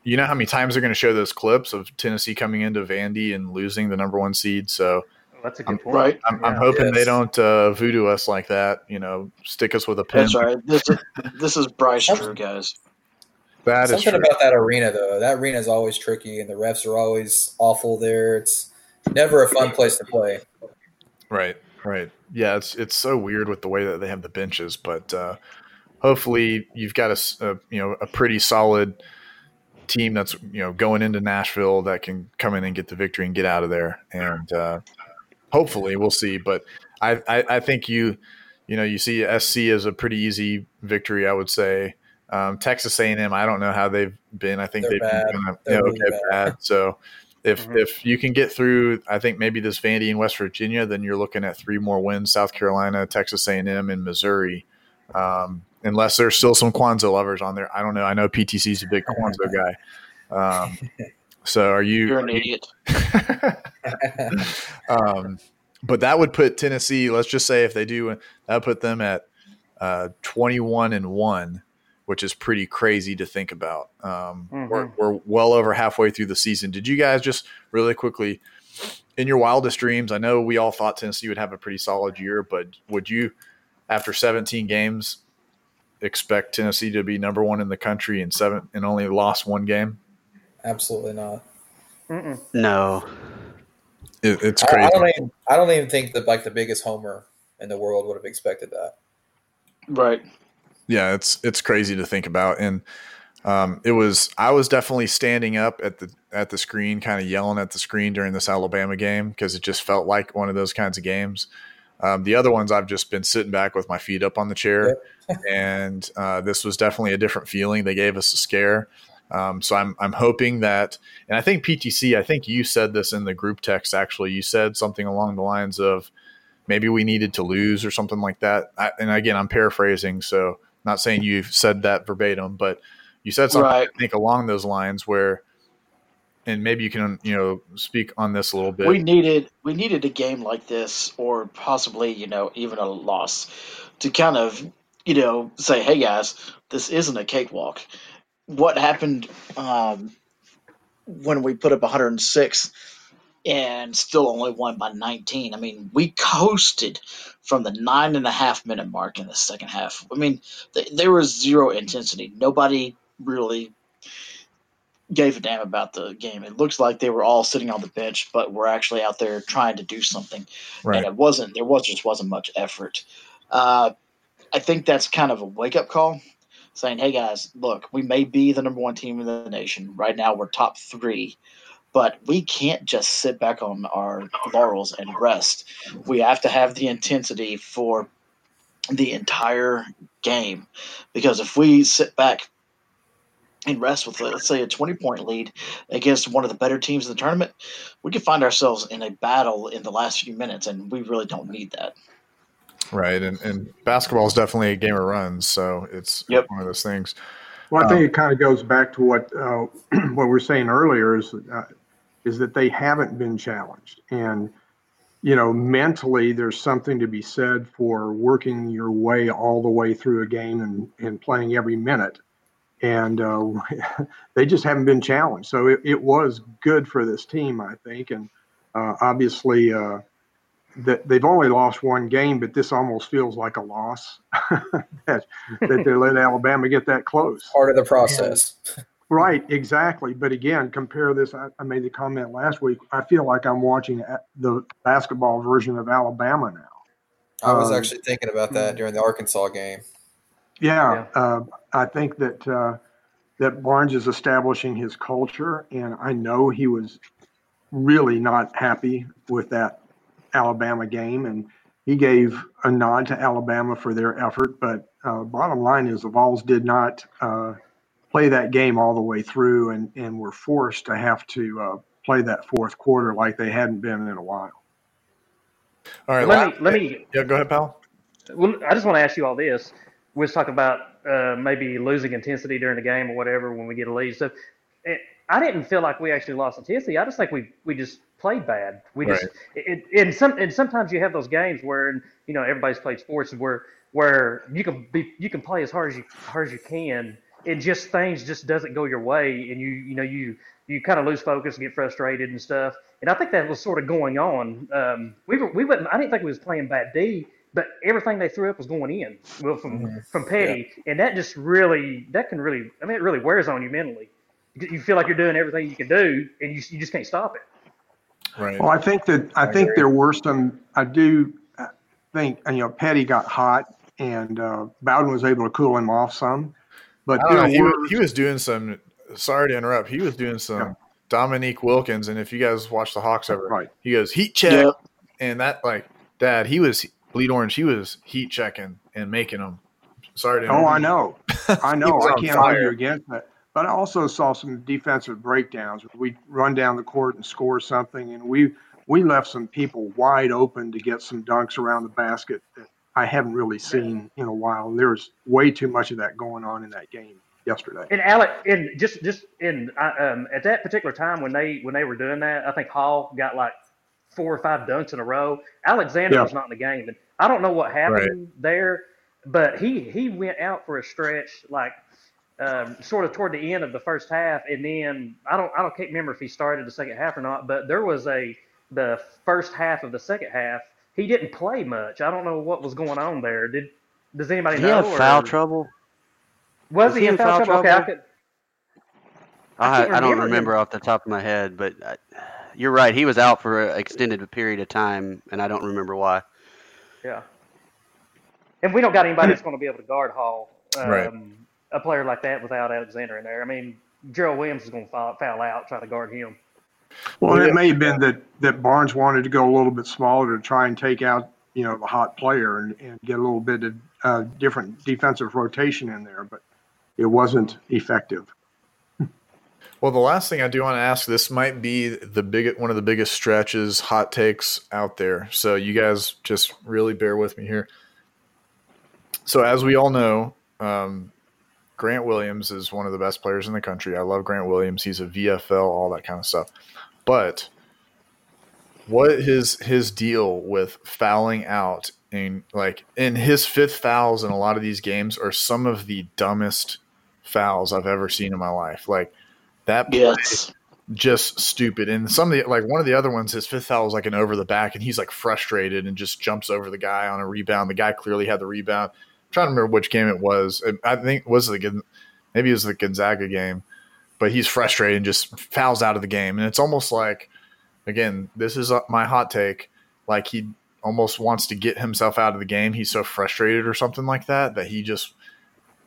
you know how many times they're going to show those clips of Tennessee coming into Vandy and losing the number one seed. So that's a good I'm, point. Right. I'm, I'm Yeah. hoping they don't uh, voodoo us like that. You know, stick us with a pin. That's right. This is, this is Bryce That's- Drew, guys. That is Something true. about that arena, though. That arena is always tricky, and the refs are always awful there. It's never a fun place to play. Right, right. Yeah, it's it's so weird with the way that they have the benches, but uh, hopefully you've got a you know a pretty solid team that's you know going into Nashville that can come in and get the victory and get out of there, and uh, hopefully we'll see. But I, I I think you you know you see SC as a pretty easy victory, I would say. Um, Texas A&M, I don't know how they've been. I think They're they've bad. been kind of, They're you know, really okay, bad. bad. So if Mhm. if you can get through, I think maybe this Vandy in West Virginia, then you're looking at three more wins: South Carolina, Texas A&M, and Missouri. Um, unless there's still some Kwanzaa lovers on there, I don't know. I know PTC's a big Kwanzaa guy. Um, so are you? You're an idiot. um, but that would put Tennessee. Let's just say if they do, that would put them at uh, twenty-one and one, which is pretty crazy to think about. Um, we're, Mhm. we're well over halfway through the season. Did you guys just really quickly, in your wildest dreams? I know we all thought Tennessee would have a pretty solid year, but would you, after seventeen games, expect Tennessee to be number one in the country and seven and only lost one game? Absolutely not. Mm-mm. No. It, it's I, crazy. I don't even. I don't even think that like the biggest homer in the world would have expected that. Right. yeah it's it's crazy to think about and um, it was i was definitely standing up at the at the screen kind of yelling at the screen during this alabama game because it just felt like one of those kinds of games um, the other ones i've just been sitting back with my feet up on the chair and uh, this was definitely a different feeling they gave us a scare um, so I'm, I'm hoping that and i think ptc i think you said this in the group text actually you said something along the lines of maybe we needed to lose or something like that. I, and again, I'm paraphrasing, so not saying you said that verbatim, but you said something Right. I think along those lines where, and maybe you can you know speak on this a little bit. We needed we needed a game like this, or possibly you know even a loss, to kind of you know say, hey guys, this isn't a cakewalk. What happened um, when we put up 106 and still only won by 19? I mean, we coasted from the nine and a half minute mark in the second half. I mean, th- there was zero intensity. Nobody really gave a damn about the game. It looks like they were all sitting on the bench, but were actually out there trying to do something. right. And it wasn't. There was just wasn't much effort. Uh, I think that's kind of a wake up call, saying, "Hey guys, look, we may be the number one team in the nation right now. We're top three, but we can't just sit back on our laurels and rest. We have to have the intensity for the entire game, because if we sit back." And rest with, let's say, a 20 point lead against one of the better teams in the tournament, we could find ourselves in a battle in the last few minutes, and we really don't need that. Right. And, and basketball is definitely a game of runs. So it's Yep. one of those things. Well, I Um, think it kind of goes back to what uh, what we were saying earlier is uh, is that they haven't been challenged, and you know, mentally, there's something to be said for working your way all the way through a game and and playing every minute, and uh, they just haven't been challenged. So it, it was good for this team, I think, and uh, obviously. Uh, that they've only lost one game, but this almost feels like a loss that, that they let Alabama get that close. Part of the process. Right, exactly. But again, compare this. I, I made the comment last week. I feel like I'm watching the basketball version of Alabama now. I was Um, actually thinking about that during the Arkansas game. Yeah, uh, I think that uh, that Barnes is establishing his culture, and I know he was really not happy with that Alabama game, and he gave a nod to Alabama for their effort. But uh, bottom line is, the Vols did not uh, play that game all the way through, and and were forced to have to uh, play that fourth quarter like they hadn't been in a while. All right. Let la- me let me. yeah, go ahead, pal. Well, I just want to ask you all this. We was talking about uh, maybe losing intensity during the game or whatever when we get a lead. So it, I didn't feel like we actually lost intensity. I just think we we just played bad. We just it, and some and sometimes you have those games where you know everybody's played sports where where you can be you can play as hard as you hard as you can and just things just doesn't go your way and you you know you you kind of lose focus and get frustrated and stuff. And I think that was sort of going on. Um, we were we wouldn't I didn't think we was playing bad D, but everything they threw up was going in. Well, from mm-hmm. from Petty, yeah. and that just really that can really I mean it really wears on you mentally. You feel like you're doing everything you can do, and you you just can't stop it. Right. Well, I think that I, I think agree. there were some. I do think you know Petty got hot, and uh, Bowden was able to cool him off some. But know, he, was, he was doing some. Sorry to interrupt. He was doing some yeah. Dominique Wilkins, and if you guys watch the Hawks ever, right. he goes heat check, yep. and that like Dad, he was bleed orange. He was heat checking and making them. Sorry to. Interrupt Oh, I know, I know. I can't fire. argue against that. But I also saw some defensive breakdowns. We run down the court and score something, and we we left some people wide open to get some dunks around the basket that I haven't really seen in a while. And there was way too much of that going on in that game yesterday. And Alec, and just just in um, at that particular time when they when they were doing that, I think Hall got like four or five dunks in a row. Alexander yeah. was not in the game, and I don't know what happened right. there, but he he went out for a stretch like um, sort of toward the end of the first half, and then I don't I don't can't remember if he started the second half or not, but there was a the first half of the second half he didn't play much. I don't know what was going on there. Did does anybody Did know? He had foul trouble. Was, was he, he, in foul, trouble? trouble? Okay, I could. I, I, I don't remember him. off the top of my head, but I, you're right. He was out for an extended period of time, and I don't remember why. Yeah. And we don't got anybody that's going to be able to guard Hall. Um, right a player like that without Alexander in there. I mean, Gerald Williams is going to foul, foul out, try to guard him. Well, it may have been that, that Barnes wanted to go a little bit smaller to try and take out, you know, the hot player and, and get a little bit of uh, different defensive rotation in there, but it wasn't effective. Well, the last thing I do want to ask, this might be the big one of the biggest stretches, hot takes out there. So you guys just really bear with me here. So as we all know, um, Grant Williams is one of the best players in the country. I love Grant Williams. He's a VFL, all that kind of stuff. But what is his his deal with fouling out and like in his fifth fouls in a lot of these games are some of the dumbest fouls I've ever seen in my life. Like that yes. just stupid. And some of the like one of the other ones, his fifth foul was like an over the back and he's like frustrated and just jumps over the guy on a rebound. The guy clearly had the rebound trying to remember which game it was. I think it was the maybe it was the Gonzaga game, but he's frustrated and just fouls out of the game. And it's almost like, again, this is my hot take. Like he almost wants to get himself out of the game. He's so frustrated or something like that that he just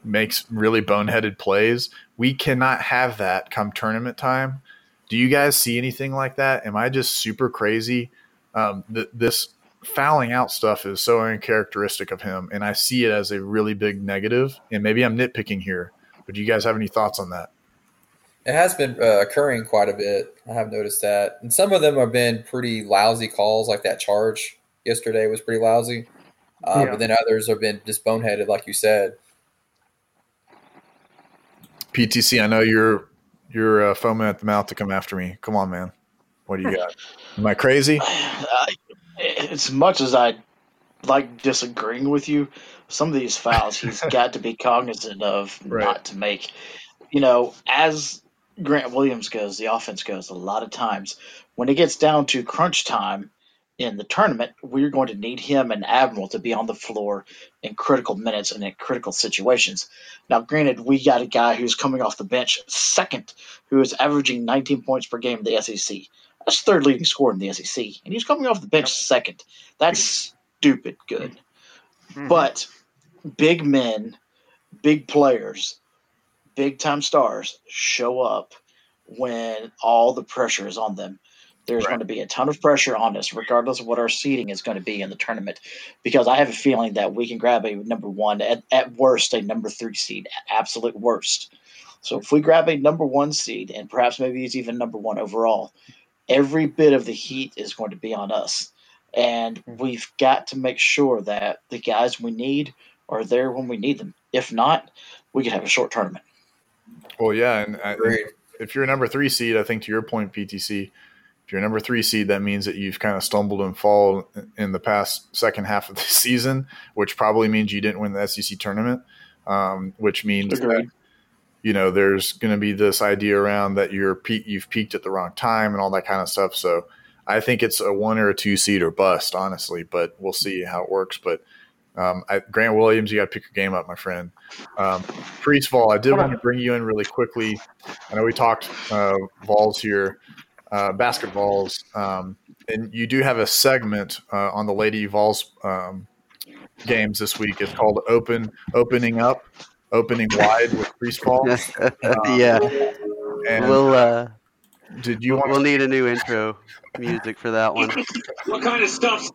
makes really boneheaded plays. We cannot have that come tournament time. Do you guys see anything like that? Am I just super crazy? Um, th- this fouling out stuff is so uncharacteristic of him, and I see it as a really big negative. And maybe I'm nitpicking here, but do you guys have any thoughts on that? It has been uh, occurring quite a bit. I have noticed that, and some of them have been pretty lousy calls, like that charge yesterday was pretty lousy. Uh, yeah. But then others have been just boneheaded, like you said. PTC, I know you're you're uh, foaming at the mouth to come after me. Come on, man. What do you got? Am I crazy? As much as I like disagreeing with you, some of these fouls he's got to be cognizant of right. not to make. You know, as Grant Williams goes, the offense goes, a lot of times when it gets down to crunch time in the tournament, we're going to need him and Admiral to be on the floor in critical minutes and in critical situations. Now, granted, we got a guy who's coming off the bench second, who is averaging 19 points per game in the SEC. That's third leading scorer in the SEC, and he's coming off the bench second. That's stupid good. Mm-hmm. But big men, big players, big time stars show up when all the pressure is on them. There's right. going to be a ton of pressure on us, regardless of what our seeding is going to be in the tournament, because I have a feeling that we can grab a number one, at, at worst, a number three seed, absolute worst. So if we grab a number one seed, and perhaps maybe it's even number one overall, every bit of the heat is going to be on us. And mm-hmm. we've got to make sure that the guys we need are there when we need them. If not, we could have a short tournament. Well, yeah, and I, if you're a number three seed, I think to your point, PTC, If you're a number three seed, that means that you've kind of stumbled and fall in the past second half of the season, which probably means you didn't win the SEC tournament, um, which means that you know there's going to be this idea around that you're pe- you've peaked at the wrong time and all that kind of stuff. So I think it's a one or a two seed or bust, honestly, but we'll see how it works. But um, I, Grant Williams, you got to pick your game up, my friend. Um, Priest Vol, I did want to bring you in really quickly. I know we talked uh, Vols here, uh, basketballs, um, and you do have a segment uh, on the Lady Vols um, games this week. It's called "Open Opening Up, Opening Wide" with Priest Vol. yeah, and we'll. Uh, did you? We'll, we'll need a new intro music for that one. what kind of stuff?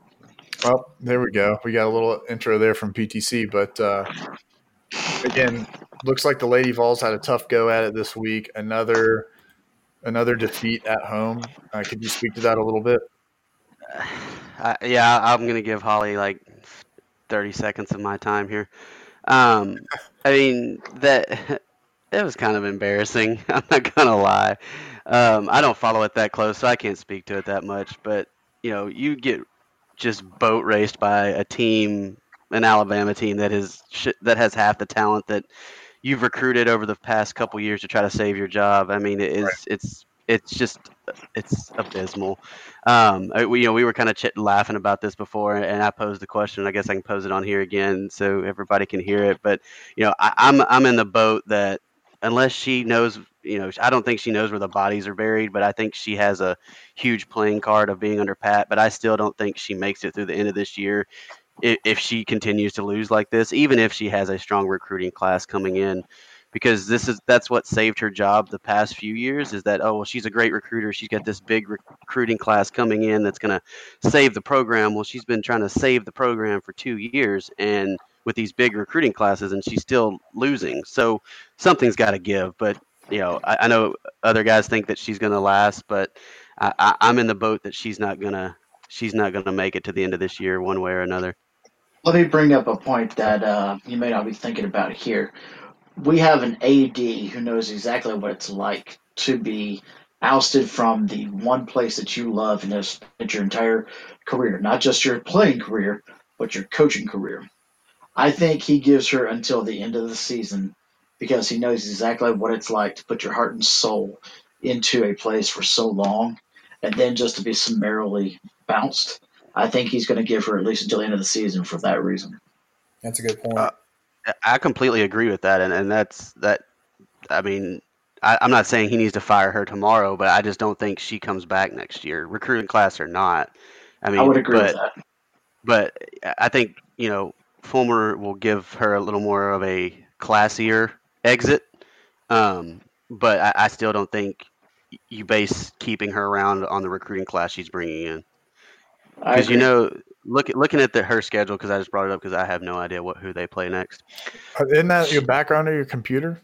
Well, there we go. We got a little intro there from PTC, but uh, again, looks like the Lady Vols had a tough go at it this week. Another another defeat at home. Uh, could you speak to that a little bit? Uh, yeah, I'm going to give Holly like 30 seconds of my time here. Um, I mean that it was kind of embarrassing. I'm not gonna lie. Um, I don't follow it that close, so I can't speak to it that much. But you know, you get just boat raced by a team, an Alabama team that is that has half the talent that you've recruited over the past couple years to try to save your job. I mean, it is right. it's it's just it's abysmal. Um, we, you know, we were kind of ch- laughing about this before, and I posed the question. I guess I can pose it on here again so everybody can hear it. But you know, I, I'm I'm in the boat that unless she knows you know, I don't think she knows where the bodies are buried, but I think she has a huge playing card of being under Pat. But I still don't think she makes it through the end of this year if, if she continues to lose like this, even if she has a strong recruiting class coming in. Because this is that's what saved her job the past few years is that oh well she's a great recruiter she's got this big recruiting class coming in that's going to save the program well she's been trying to save the program for two years and with these big recruiting classes and she's still losing so something's got to give but you know, I, I know other guys think that she's going to last, but I, I'm in the boat that she's not gonna she's not gonna make it to the end of this year, one way or another. Let me bring up a point that uh, you may not be thinking about here. We have an AD who knows exactly what it's like to be ousted from the one place that you love and have spent your entire career, not just your playing career, but your coaching career. I think he gives her until the end of the season because he knows exactly what it's like to put your heart and soul into a place for so long and then just to be summarily bounced. I think he's going to give her at least until the end of the season for that reason. That's a good point. Uh, I completely agree with that, and, and that's that. I mean, I, am not saying he needs to fire her tomorrow, but I just don't think she comes back next year, recruiting class or not. I mean, I would agree but, with that. But I think you know Fulmer will give her a little more of a classier exit. Um, but I, I, still don't think you base keeping her around on the recruiting class she's bringing in. Because you know, look looking at the, her schedule, because I just brought it up because I have no idea what who they play next. Uh, isn't that your background or your computer?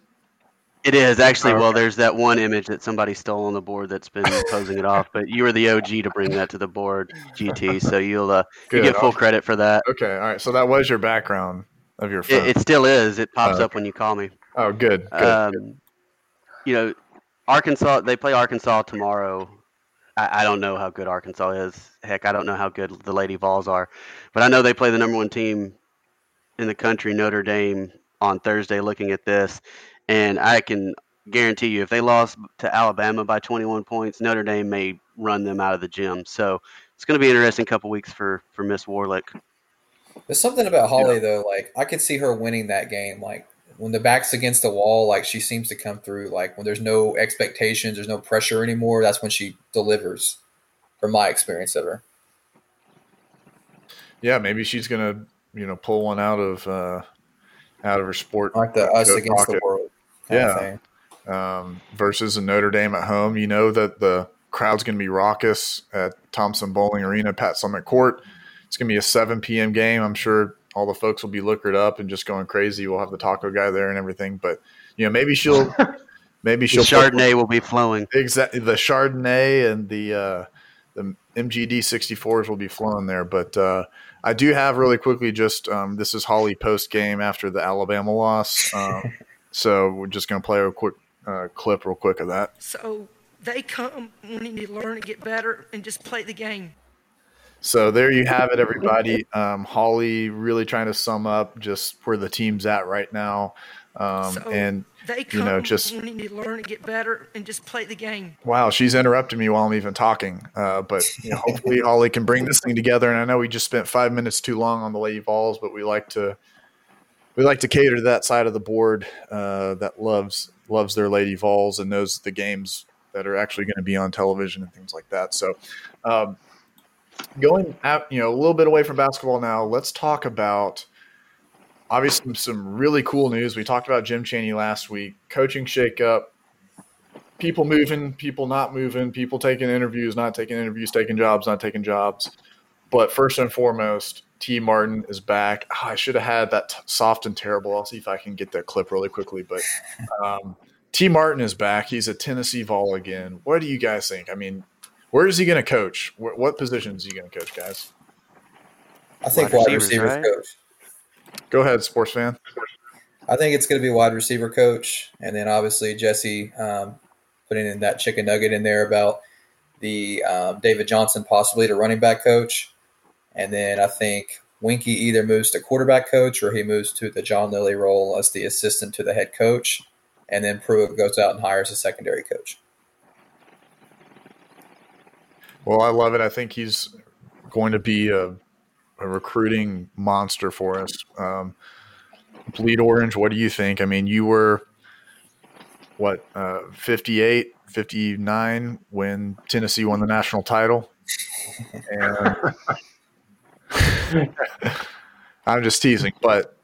It is actually. Oh, okay. Well, there's that one image that somebody stole on the board that's been posing it off. But you were the OG to bring that to the board, GT. So you'll uh, you get full credit for that. Okay, all right. So that was your background of your phone. It, it still is. It pops oh, up when you call me. Oh, good. good, um, good. You know, Arkansas. They play Arkansas tomorrow. I, I, don't know how good Arkansas is. Heck, I don't know how good the Lady Vols are, but I know they play the number one team in the country, Notre Dame, on Thursday. Looking at this, and I can guarantee you, if they lost to Alabama by 21 points, Notre Dame may run them out of the gym. So it's going to be an interesting couple weeks for for Miss Warlick. There's something about Holly yeah. though. Like I could see her winning that game. Like when the back's against the wall, like she seems to come through. Like when there's no expectations, there's no pressure anymore. That's when she delivers. From my experience of her. Yeah, maybe she's gonna you know pull one out of uh, out of her sport, like the us against pocket. the world. yeah. Um, versus a Notre Dame at home, you know that the crowd's going to be raucous at Thompson Boling Arena, Pat Summitt Court. It's going to be a 7 p.m. game. I'm sure all the folks will be liquored up and just going crazy. We'll have the taco guy there and everything. But you know, maybe she'll maybe she'll the Chardonnay will be flowing. Exactly, the Chardonnay and the uh, the MGD 64s will be flowing there. But uh, I do have really quickly just um, this is Holly post game after the Alabama loss. Um, so we're just going to play a quick uh, clip real quick of that. So they come when you need to learn and get better and just play the game. So there you have it, everybody. Um, Holly really trying to sum up just where the team's at right now. Um, So and they you know, just need to learn and get better and just play the game. wow, she's interrupting me while I'm even talking. Uh, but you know, hopefully Holly can bring this thing together. And I know we just spent five minutes too long on the Lady Vols, but we like to we like to cater to that side of the board uh, that loves loves their Lady Vols and knows the games that are actually going to be on television and things like that. So. Um, going out, you know, a little bit away from basketball now, let's talk about obviously some really cool news. We talked about Jim Chaney last week, coaching shakeup, people moving, people not moving, people taking interviews, not taking interviews, taking jobs, not taking jobs. But first and foremost, Tee Martin is back. Oh, I should have had that t- soft and terrible. I'll see if I can get that clip really quickly. But um, Tee Martin is back. He's a Tennessee Vol again. What do you guys think? I mean, where is he going to coach? Wh- What position is he going to coach, guys? I think Wide wide receivers, receivers right? coach. Go ahead, sports fan. I think it's going to be wide receiver coach, and then obviously Jesse um, putting in that chicken nugget in there about the um, David Johnson possibly to running back coach, and then I think Weinke either moves to quarterback coach or he moves to the John Lilly role as the assistant to the head coach, and then Pruitt goes out and hires a secondary coach. Well, I love it. I think he's going to be a, a recruiting monster for us. Um, Bleed Orange, what do you think? I mean, you were, what, uh, 58, 59 when Tennessee won the national title. And I'm just teasing, but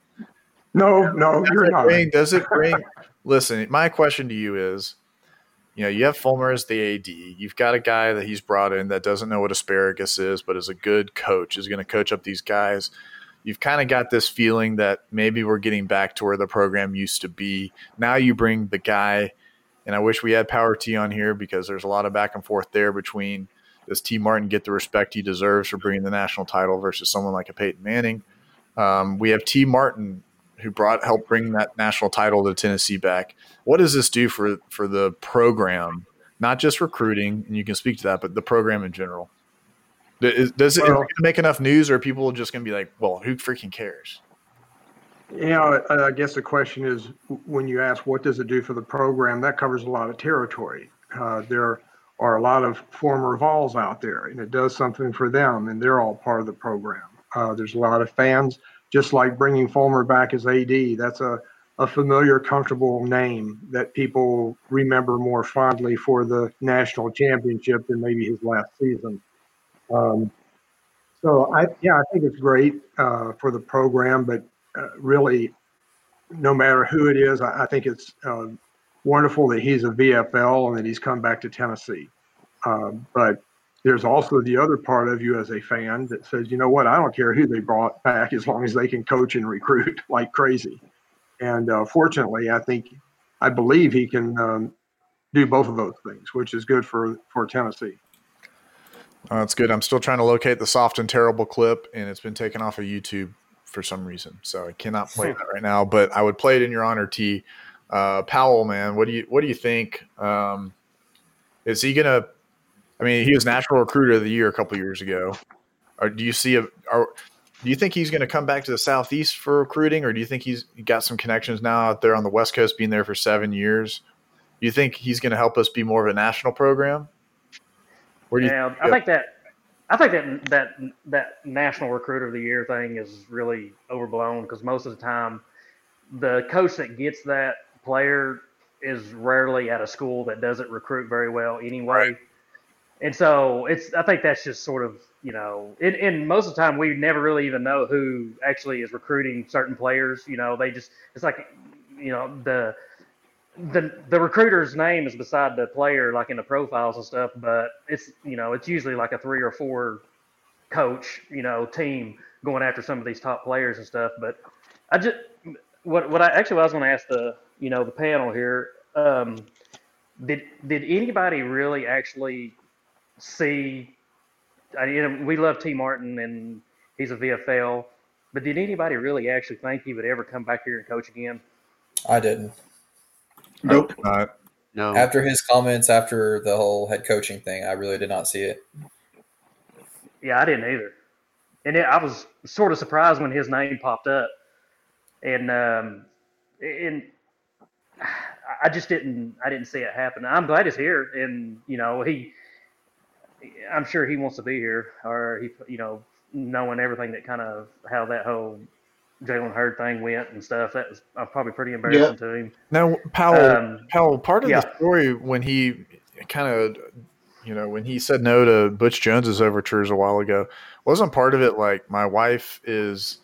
No, no, does you're it not. bring, does it bring listen my question to you is you know you have fulmer as the ad you've got a guy that he's brought in that doesn't know what asparagus is but is a good coach is going to coach up these guys. You've kind of got this feeling that maybe we're getting back to where the program used to be. Now you bring the guy and i wish we had power t on here because there's a lot of back and forth there between does Tee Martin get the respect he deserves for bringing the national title versus someone like a peyton manning? Um, we have Tee Martin who brought helped bring that national title to Tennessee back. What does this do for for the program? Not just recruiting, and you can speak to that, but the program in general. Does, does it, is it make enough news, or are people just going to be like, "Well, who freaking cares"? You know, I I guess the question is when you ask what does it do for the program, that covers a lot of territory. Uh, there are a lot of former Vols out there, and it does something for them, and they're all part of the program. Uh, there's a lot of fans, just like bringing Fulmer back as AD. That's a, a familiar, comfortable name that people remember more fondly for the national championship than maybe his last season. Um, so I, yeah, I think it's great uh, for the program, but uh, really, no matter who it is, I, I think it's uh, wonderful that he's a VFL and that he's come back to Tennessee. Uh, but there's also the other part of you as a fan that says, you know what, I don't care who they brought back as long as they can coach and recruit like crazy. And uh, fortunately, I think, I believe he can um, do both of those things, which is good for for Tennessee. Uh, that's good. I'm still trying to locate the soft and terrible clip, and it's been taken off of YouTube for some reason, so I cannot play that right now. But I would play it in your honor, Tee. Uh, Powell, man, what do you what do you think? Um, is he gonna? I mean, he was National Recruiter of the Year a couple years ago. Or do you see a? Or, do you think he's going to come back to the Southeast for recruiting, or do you think he's got some connections now out there on the West Coast, being there for seven years? Do you think he's going to help us be more of a national program? Where do you? Yeah, I think that I think that that that national recruiter of the year thing is really overblown because most of the time, the coach that gets that player is rarely at a school that doesn't recruit very well anyway. Right. And so it's I think that's just sort of you know, and, and most of the time we never really even know who actually is recruiting certain players. You know, they just it's like you know the the the recruiter's name is beside the player, like in the profiles and stuff. But it's you know it's usually like a three or four coach you know team going after some of these top players and stuff. But I just what what I actually what I was going to ask the you know the panel here. Um, did did anybody really actually see? I you know, we love Tee Martin and he's a VFL, but did anybody really actually think he would ever come back here and coach again? I didn't. Nope. Not. No. After his comments after the whole head coaching thing, I really did not see it. Yeah, I didn't either. And it, I was sort of surprised when his name popped up, and um, and I just didn't I didn't see it happen. I'm glad he's here, and you know he, I'm sure he wants to be here, or he you know knowing everything that kind of how that whole Jalen Hurd thing went and stuff. That was uh, probably pretty embarrassing Yeah. to him. Now, Powell, Um, Powell, part of yeah. the story when he kind of, you know, when he said no to Butch Jones's overtures a while ago, wasn't part of it like my wife is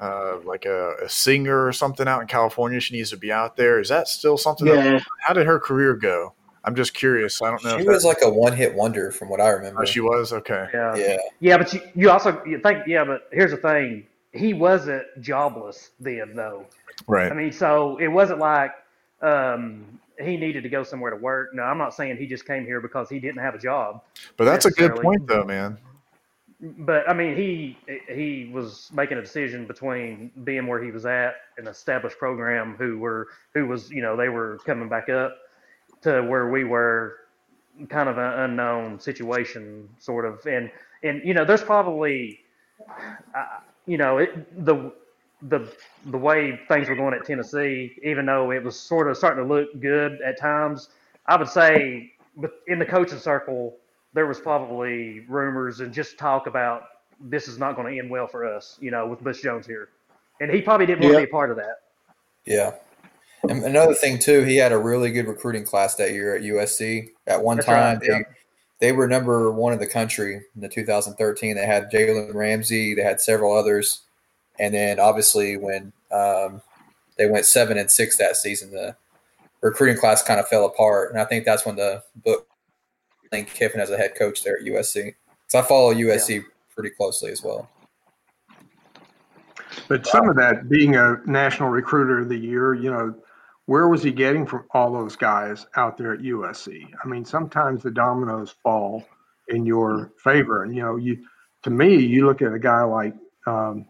uh, like a, a singer or something out in California. She needs to be out there. Is that still something? that- Yeah. how did her career go? I'm just curious. I don't know. She if was that- like a one hit wonder from what I remember. oh, she was okay. Yeah. yeah. Yeah, but you, you also you think yeah, but here's the thing. He wasn't jobless then though. Right. I mean, so it wasn't like um, he needed to go somewhere to work. No, I'm not saying he just came here because he didn't have a job. but that's a good point, though, man. But I mean, he he was making a decision between being where he was at, an established program who were who was you know they were coming back up to where we were, kind of an unknown situation, sort of. And and you know, there's probably, uh, you know, it, the the the way things were going at Tennessee, even though it was sort of starting to look good at times, I would say, but in the coaching circle, there was probably rumors and just talk about this is not going to end well for us, you know, with Butch Jones here, and he probably didn't want Yeah. to be a part of that. Yeah. And another thing too, he had a really good recruiting class that year at USC. At one That's time, right, yeah. they they were number one in the country in the 2013. They had Jalen Ramsey. They had several others, and then obviously when um, they went seven and six that season, the recruiting class kind of fell apart. And I think that's when the book Lane Kiffin as a head coach there at USC. So I follow USC pretty closely as well. But some of that being a national recruiter of the year, you know, where was he getting from all those guys out there at USC? I mean, sometimes the dominoes fall in your favor. And, you know, you to me, you look at a guy like, um,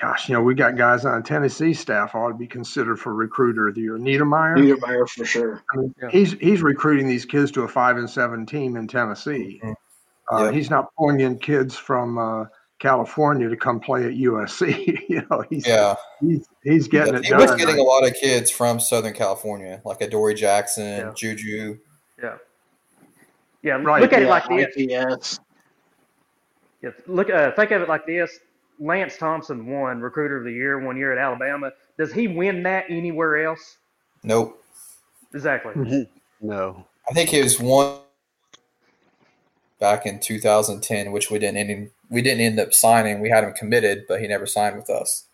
gosh, you know, we got guys on Tennessee staff ought to be considered for recruiter of the year. Niedermeyer, Niedermeyer for sure. I mean, Yeah. he's he's recruiting these kids to a five and seven team in Tennessee. Mhm. Uh, Yeah. He's not pulling in kids from uh, California to come play at USC. you know, he's Yeah. he's he's getting it he was done. getting a lot of kids from Southern California, like a Dory Jackson, Yeah. Juju. Yeah. Yeah. Right, Look at it like this. IPS. Yeah, look, uh, think of it like this: Lance Thompson won Recruiter of the Year one year at Alabama. Does he win that anywhere else? Nope. Exactly. No. I think he was one back in 2010, which we didn't end, we didn't end up signing. We had him committed, but he never signed with us.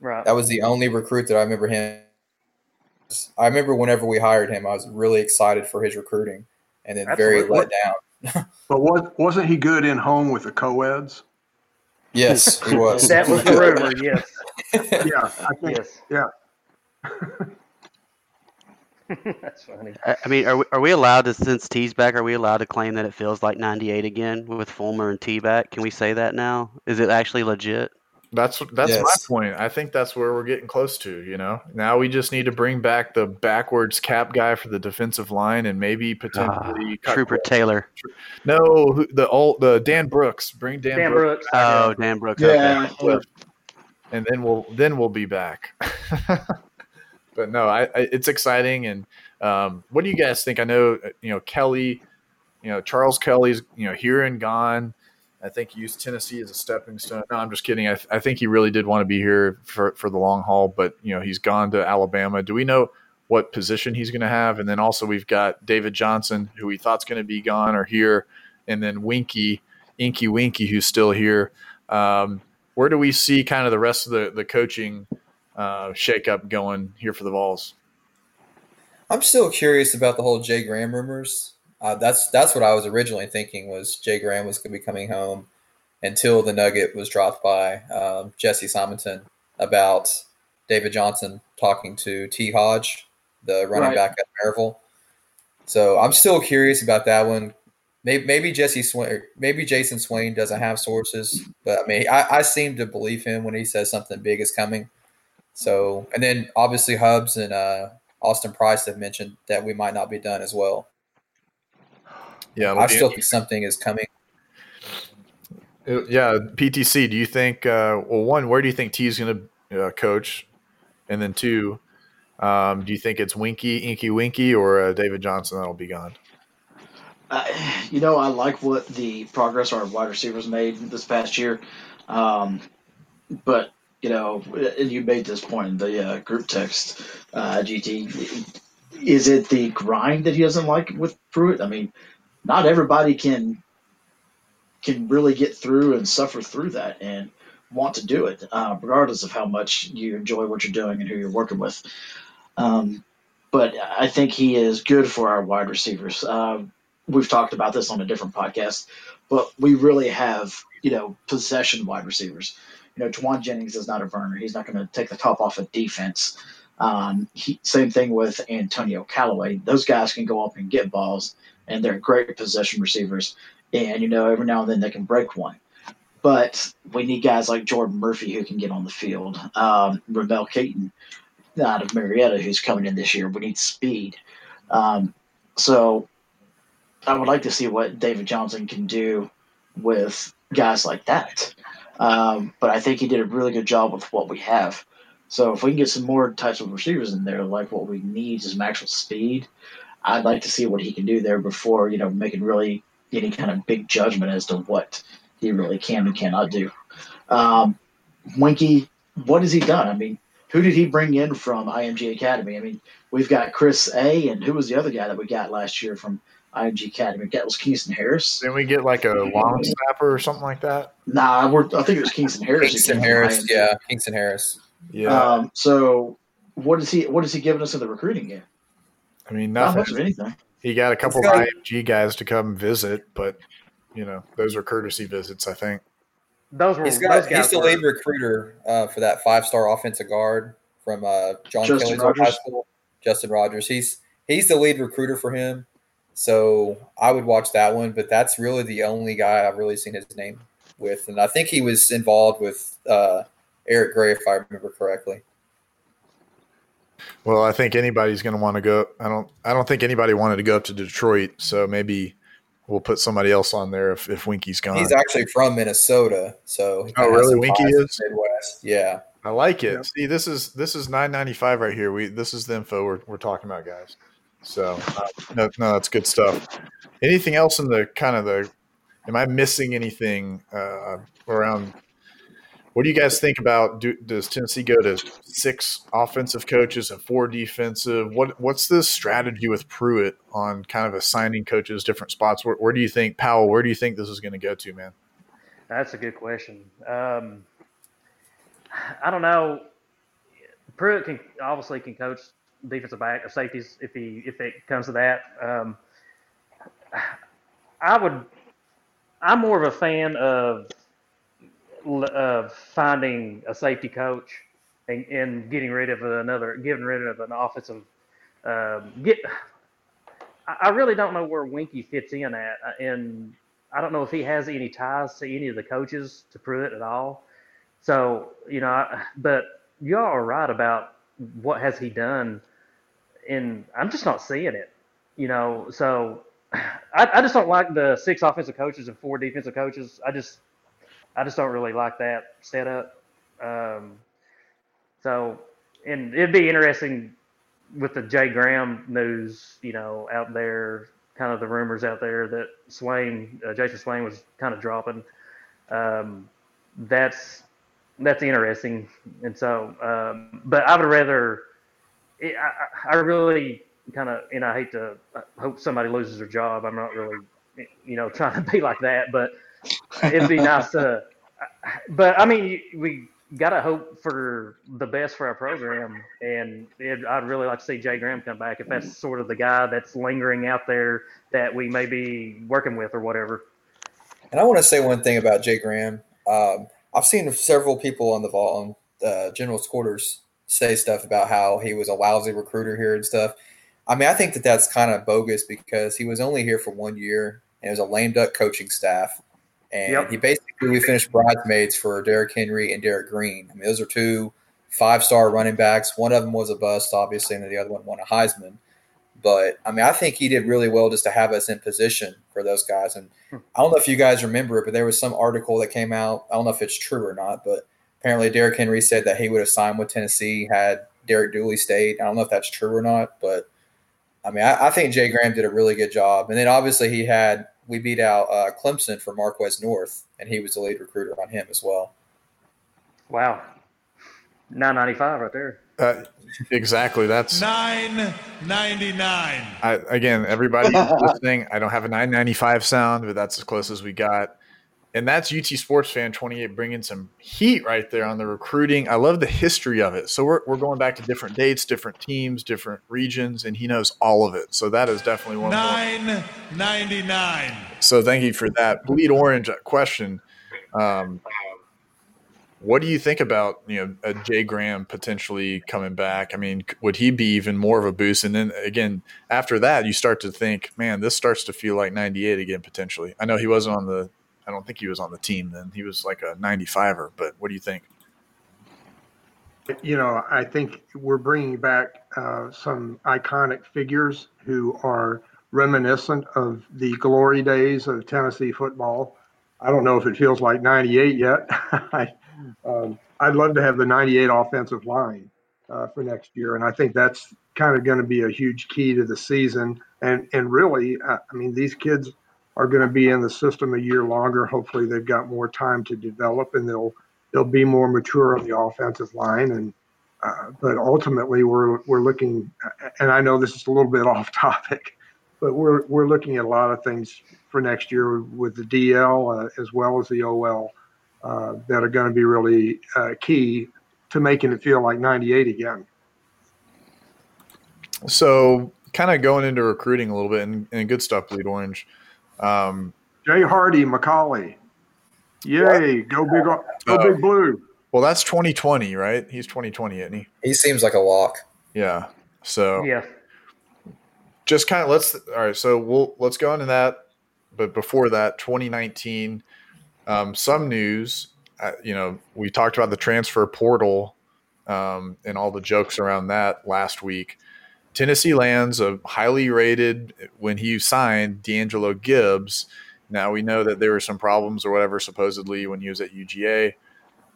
Right. That was the only recruit that I remember him. I remember whenever we hired him, I was really excited for his recruiting, and then very let down. But was, wasn't he good in home with the co-eds? Yes, he was. That was the rumor. Yes. Yeah, I think. Yes. Yeah. That's funny. I I mean, are we, are we allowed to, since Tee's back, are we allowed to claim that it feels like 98 again with Fulmer and Tee back? Can we say that now? Is it actually legit? That's that's Yes. my point. I think that's where we're getting close to. You know, now we just need to bring back the backwards cap guy for the defensive line, and maybe Ah, potentially cut- Trooper Taylor. No, who, the old the Dan Brooks. Bring Dan, Dan Brooks, Brooks. Oh, Dan Brooks. okay. Yeah. and then we'll then we'll be back. but no, I, I it's exciting. And um, what do you guys think? I know uh, you know Kelly. You know Charles Kelly's you know here and gone. I think he used Tennessee as a stepping stone. No, I'm just kidding. I, th- I think he really did want to be here for, for the long haul, but you know he's gone to Alabama. Do we know what position he's going to have? And then also we've got David Johnson, who we thought's going to be gone or here, and then Weinke, Inky Winky, who's still here. Um, where do we see kind of the rest of the the coaching uh, shakeup going here for the Vols? I'm still curious about the whole Jay Graham rumors. Uh, that's that's what I was originally thinking was Jay Graham was going to be coming home until the nugget was dropped by um, Jesse Simonton about David Johnson talking to T Hodge, the running Right. back at Maryville. So I'm still curious about that one. Maybe, maybe Jesse Swain, maybe Jason Swain doesn't have sources, but I mean, I, I seem to believe him when he says something big is coming. So, and then obviously Hubs and uh, Austin Price have mentioned that we might not be done as well. Yeah, I still think something is coming. Uh, yeah, PTC. Do you think? Uh, well, one, where do you think Tee is going to uh, coach? And then two, um, do you think it's Weinke, Inky Winky, or uh, David Johnson that'll be gone? Uh, you know, I like what the progress our wide receivers made this past year, um, but you know, and you made this point in the uh, group text, uh, GT. Is it the grind that he doesn't like with Pruitt? I mean, not everybody can can really get through and suffer through that and want to do it, uh, regardless of how much you enjoy what you're doing and who you're working with. Um, but I think he is good for our wide receivers. Uh, we've talked about this on a different podcast, but we really have, you know, possession wide receivers. You know, Jauan Jennings is not a burner. He's not going to take the top off of defense. Um, he, same thing with Antonio Callaway. Those guys can go up and get balls, and they're great possession receivers. And, you know, every now and then they can break one. But we need guys like Jordan Murphy who can get on the field. Um, Ramel Keyton out of Marietta who's coming in this year. We need speed. Um, so I would like to see what David Johnson can do with guys like that. Um, but I think he did a really good job with what we have. So if we can get some more types of receivers in there, like what we need is some actual speed, I'd like to see what he can do there before you know making really any kind of big judgment as to what he really can and cannot do. Um, Weinke, what has he done? I mean, who did he bring in from IMG Academy? I mean, we've got Chris A, and who was the other guy that we got last year from IMG Academy? That was Kingston Harris. Didn't we get like a long snapper or something like that? Nah, we're, I think it was Kingston Harris. Kingston Harris, yeah, Kingston Harris. Yeah. Um, so what is he? What is he giving us in the recruiting game? I mean, Not nothing. much of anything. He got a couple of IMG guys to come visit, but you know, those are courtesy visits, I think. Those were He's those got guys he's the were- lead recruiter uh, for that five star offensive guard from uh, John Justin Kelly's old high school. Justin Rogers. He's he's the lead recruiter for him. So I would watch that one, but that's really the only guy I've really seen his name with, and I think he was involved with uh, Eric Gray, if I remember correctly. Well, I think anybody's going to want to go. I don't. I don't think anybody wanted to go up to Detroit, so maybe we'll put somebody else on there if, if Weinke's gone. He's actually from Minnesota, so he Oh, really? Weinke is? Midwest. Yeah, I like it. See, this is this is nine ninety five right here. We this is the info we're, we're talking about, guys. So uh, no, no, that's good stuff. Anything else in the kind of the? Am I missing anything uh, around? What do you guys think about? Do, does Tennessee go to six offensive coaches and four defensive? What what's the strategy with Pruitt on kind of assigning coaches different spots? Where, where do you think Powell? Where do you think this is going to go to, man? That's a good question. Um, I don't know. Pruitt can obviously can coach defensive back or safeties if he if it comes to that. Um, I would. I'm more of a fan of of finding a safety coach and, and getting rid of another, getting rid of an offensive. Um, get. I really don't know where Weinke fits in at, uh, and I don't know if he has any ties to any of the coaches to Pruitt at all. So you know, but y'all are right about what has he done, and I'm just not seeing it. You know, so I, I just don't like the six offensive coaches and four defensive coaches. I just I just don't really like that setup. Um, so, and it'd be interesting with the Jay Graham news, you know, out there, kind of the rumors out there that Swain, uh, Jason Swain was kind of dropping. Um, that's that's interesting, and so, um, but I would rather. I, I I really kind of, and I hate to I hope somebody loses their job. I'm not really, you know, trying to be like that, but it'd be nice to. But I mean, we got to hope for the best for our program, and it, I'd really like to see Jay Graham come back if that's sort of the guy that's lingering out there that we may be working with or whatever. And I want to say one thing about Jay Graham. Um, I've seen several people on the on uh, general's quarters say stuff about how he was a lousy recruiter here and stuff. I mean, I think that that's kind of bogus because he was only here for one year and it was a lame duck coaching staff. And Yep. he basically we finished bridesmaids for Derrick Henry and Derrick Green. I mean, those are two five star running backs. One of them was a bust, obviously, and the other one won a Heisman. But I mean, I think he did really well just to have us in position for those guys. And hmm. I don't know if you guys remember it, but there was some article that came out. I don't know if it's true or not, but apparently Derrick Henry said that he would have signed with Tennessee had Derek Dooley stayed. I don't know if that's true or not, but I mean, I, I think Jay Graham did a really good job. And then obviously he had we beat out uh, Clemson for Marquez North, and he was the lead recruiter on him as well. Wow, nine ninety five right there. Uh, exactly. That's nine ninety nine. Again, everybody listening, I don't have a nine ninety five sound, but that's as close as we got. And that's UT Sports Fan 28 bringing some heat right there on the recruiting. I love the history of it. So we're, we're going back to different dates, different teams, different regions, and he knows all of it. So that is definitely one. Nine ninety nine. So thank you for that. Bleed Orange question. Um, what do you think about you know a Jay Graham potentially coming back? I mean, would he be even more of a boost? And then again, after that, you start to think, man, this starts to feel like '98 again potentially. I know he wasn't on the, I don't think he was on the team then. He was like a '95er. But what do you think? You know, I think we're bringing back uh, some iconic figures who are reminiscent of the glory days of Tennessee football. I don't know if it feels like '98 yet. I, um, I'd love to have the 98 offensive line uh, for next year. And I think that's kind of going to be a huge key to the season. And, and really, I mean, these kids are going to be in the system a year longer. Hopefully they've got more time to develop and they'll, they'll be more mature on the offensive line. And, uh, but ultimately we're, we're looking, and I know this is a little bit off topic, but we're, we're looking at a lot of things for next year with the DL uh, as well as the OL uh, that are going to be really uh, key to making it feel like 98 again. So, kind of going into recruiting a little bit and, and good stuff, Bleed Orange. Um, Jay Hardy, McCallie. Yay, go big, go uh, big blue. Well, that's 2020, right? He's 2020, isn't he? He seems like a lock. Yeah. So, yeah. Just kind of let's, all right. So, we'll, let's go into that. But before that, 2019, um, some news, uh, you know, we talked about the transfer portal um, and all the jokes around that last week. Tennessee lands a highly rated when he signed D'Angelo Gibbs. Now we know that there were some problems or whatever supposedly when he was at UGA.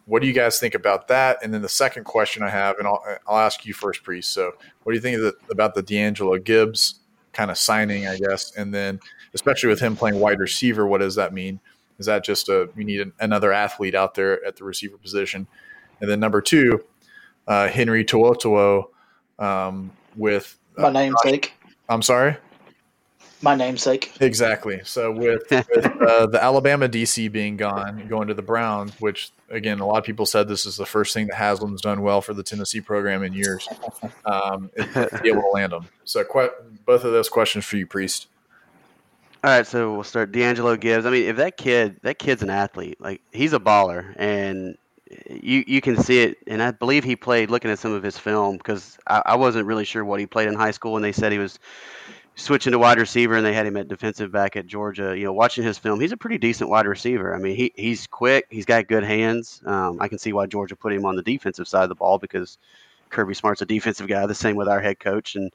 What do you guys think about that? And then the second question I have, and I'll, I'll ask you first, Priest. So, what do you think the, about the D'Angelo Gibbs kind of signing, I guess? And then, especially with him playing wide receiver, what does that mean? Is that just a we need an, another athlete out there at the receiver position? And then number two, uh, Henry To'oTo'o um, with my namesake. I'm sorry. My namesake. Exactly. So with, with uh, the Alabama DC being gone, going to the Browns, which again a lot of people said this is the first thing that Haslam's done well for the Tennessee program in years, um, to be able to land them. So que- both of those questions for you, Priest. All right, so we'll start. D'Angelo Gibbs. I mean, if that kid, that kid's an athlete. Like he's a baller, and you you can see it. And I believe he played. Looking at some of his film, because I, I wasn't really sure what he played in high school, and they said he was switching to wide receiver, and they had him at defensive back at Georgia. You know, watching his film, he's a pretty decent wide receiver. I mean, he he's quick. He's got good hands. Um, I can see why Georgia put him on the defensive side of the ball because Kirby Smart's a defensive guy. The same with our head coach, and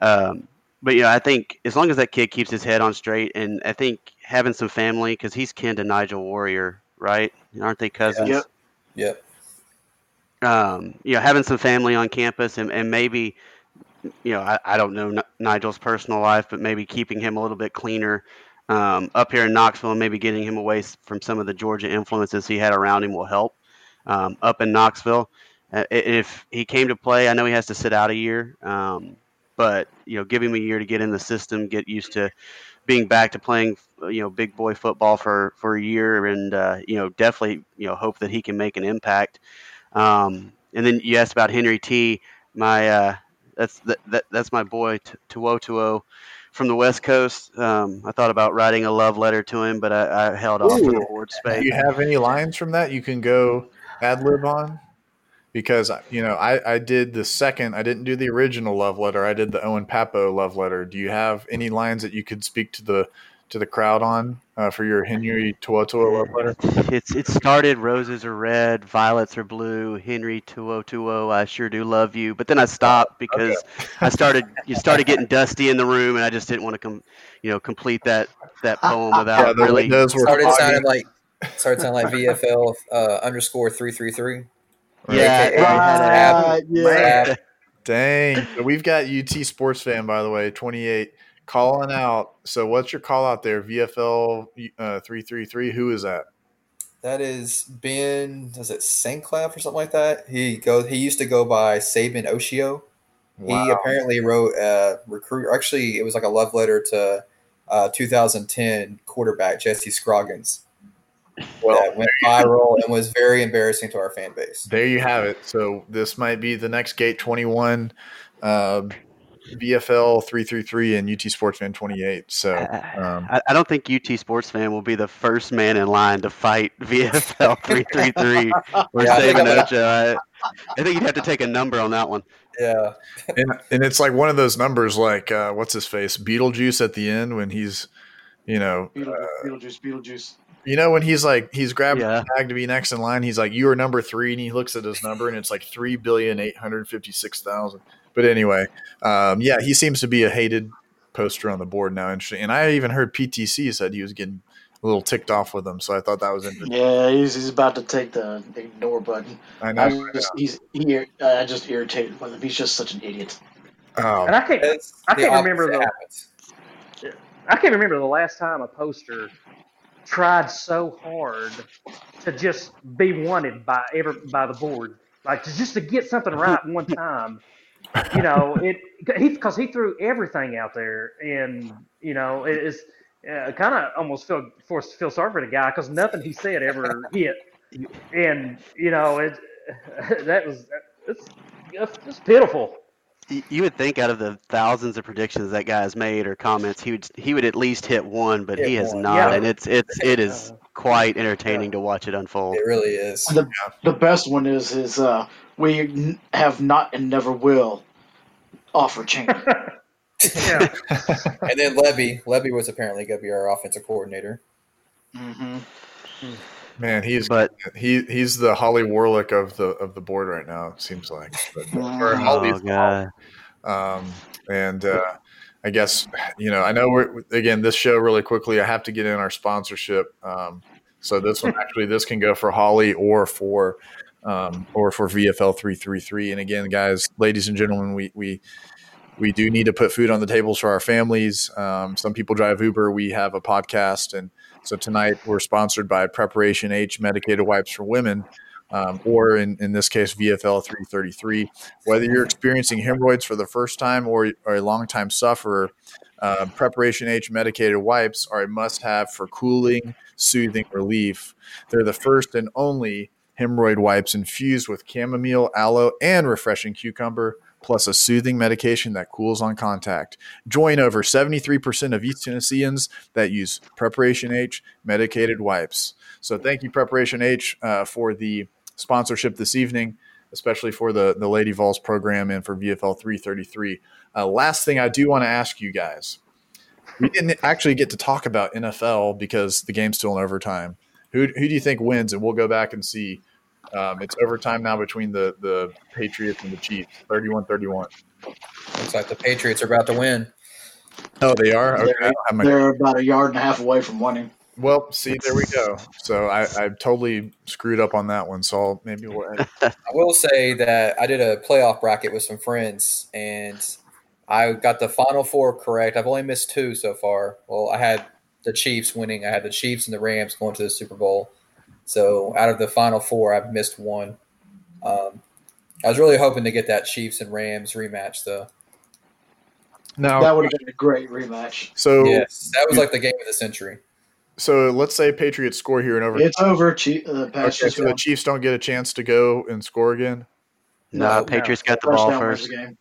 um, but yeah, I think as long as that kid keeps his head on straight, and I think having some family because he's kin to Nigel Warrior, right? Aren't they cousins? Yep. Yep. Um, you know, having some family on campus, and, and maybe, you know, I, I don't know Nigel's personal life, but maybe keeping him a little bit cleaner um, up here in Knoxville, and maybe getting him away from some of the Georgia influences he had around him will help. Um, up in Knoxville, uh, if he came to play, I know he has to sit out a year. Um, but you know, give him a year to get in the system, get used to being back to playing, you know, big boy football for for a year, and uh, you know, definitely, you know, hope that he can make an impact. Um, and then you asked about Henry T. My uh, that's that, that that's my boy To'oTo'o from the West Coast. Um, I thought about writing a love letter to him, but I, I held off for the board space. Do you have any lines from that you can go ad lib on? Because you know I, I did the second i didn't do the original love letter i did the owen pappoe love letter do you have any lines that you could speak to the to the crowd on uh, for your Henry To'oTo'o love letter? It's it started roses are red, violets are blue. Henry To'oTo'o, I sure do love you. But then I stopped because I started you started getting dusty in the room, and I just didn't want to come, you know, complete that that poem without Yeah, the really. windows were Started foggy. sounding like started sounding like VFL uh, underscore three three three. Yeah, AKA it had a- Right, yeah. Rap. Dang. So we've got UT sports fan, by the way, 28, calling out. So what's your call out there? VFL uh, 333. Who is that? That is Ben. Was it Sanclav or something like that? He goes. He used to go by Saban Oshio. He apparently wrote a recruit. Actually, it was like a love letter to uh, 2010 quarterback Jesse Scroggins Well, that went viral and was very embarrassing to our fan base. there you have it. So this might be the next Gate 21, uh, VFL 333 and UT Sportsman 28. So um, I, I don't think UT Sports Fan will be the first man in line to fight VFL 333 or Yeah, I think Saban I'm Ocho. I, I think you'd have to take a number on that one. Yeah, and, and it's like one of those numbers like uh, what's his face Beetlejuice at the end when he's you know Beetlejuice, Beetlejuice, Beetlejuice. You know when he's like he's grabbing Yeah. the bag to be next in line, he's like, "You are number three, and he looks at his number, and it's like three billion eight hundred fifty six thousand. But anyway, um, yeah, he seems to be a hated poster on the board now. Interesting, and I even heard PTC said he was getting a little ticked off with him, so I thought that was interesting. Yeah, he's, he's about to take the ignore button. I know. I just, he's he, I just irritated with him. He's just such an idiot. Oh, And I can't I can't remember the- happens. I can't remember the last time a poster tried so hard to just be wanted by every by the board, like to just to get something right one time. You know, it he because he threw everything out there, and you know it is uh, kind of almost feel forced to feel sorry for the guy because nothing he said ever hit, and you know it that was it's it's, it's pitiful. Y- You would think out of the thousands of predictions that guy has made or comments, he would he would at least hit one, but Hit he has one. not, Yeah. and it's it's it is quite entertaining to watch it unfold. It really is. The the best one is is uh, we have not and never will offer change. Yeah. And then Levy, Levy was apparently going to be our offensive coordinator. hmm man, he's But he he's the Holly Warlick of the of the board right now. It seems like, but, or oh Holly's god, um, and uh, I guess you know I know we're again this show really quickly. I have to get in our sponsorship. Um, so this one actually this can go for Holly or for um, or for VFL three three three. And again, guys, ladies and gentlemen, we we we do need to put food on the tables for our families. Um, some people drive Uber. We have a podcast, and so tonight we're sponsored by Preparation H Medicated Wipes for Women. Um, or in, in this case, VFL 333. Whether you're experiencing hemorrhoids for the first time or, or a long time sufferer, uh, Preparation H medicated wipes are a must have for cooling, soothing relief. They're the first and only hemorrhoid wipes infused with chamomile, aloe, and refreshing cucumber, plus a soothing medication that cools on contact. Join over 73% of East Tennesseans that use Preparation H medicated wipes. So thank you, Preparation H, uh, for the sponsorship this evening, especially for the, the Lady Vols program and for VFL 333. Uh, last thing I do want to ask you guys we didn't actually get to talk about NFL because the game's still in overtime. Who, who do you think wins? And we'll go back and see. Um, it's overtime now between the, the Patriots and the Chiefs, 31 31. Looks like the Patriots are about to win. Oh, they are? Okay. They're, my- they're about a yard and a half away from winning. well, see, there we go. So I, I totally screwed up on that one. So I'll, maybe we'll. I will say that I did a playoff bracket with some friends, and I got the final four correct. I've only missed two so far. Well, I had the Chiefs winning. I had the Chiefs and the Rams going to the Super Bowl. So out of the final four, I've missed one. Um, I was really hoping to get that Chiefs and Rams rematch, though. Now, That would have been a great rematch. so Yes, that was like the game of the century. so let's say Patriots score here and over. It's over. Chief, uh, Okay, so the. Chiefs don't get a chance to go and score again. nah, No, Patriots got the ball Touchdown wins first. the game.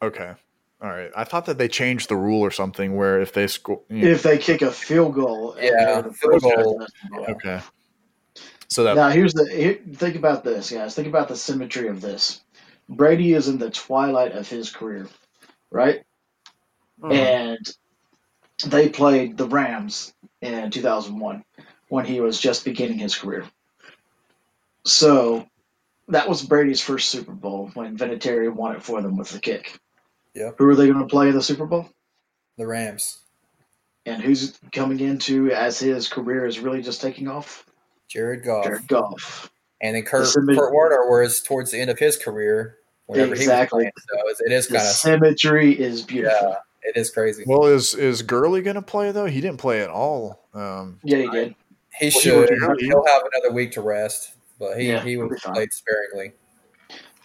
Okay. All right. I thought that they changed the rule or something where if they score. you know- If they kick a field goal, Yeah, the field first goal. one to touch the ball. Okay. So that Now here's the here, think about this, guys. Think about the symmetry of this. Brady is in the twilight of his career, right? Mhm. And they played the Rams in 2001 when he was just beginning his career. So that was Brady's first Super Bowl when Vinatieri won it for them with the kick. Yep. Who are they going to play in the Super Bowl? The Rams. And who's coming into as his career is really just taking off? Jared Goff. Jared Goff. And then Kurt, The symmet- Kurt Warner was towards the end of his career whenever Exactly. he was playing. So it's- it is The kind of symmetry is beautiful. yeah, it is crazy. Well, is is Gurley going to play though? He didn't play at all. Um, Yeah, he did. he Well, should. was- He'll have another week to rest, but he Yeah, he he'll was be played sparingly.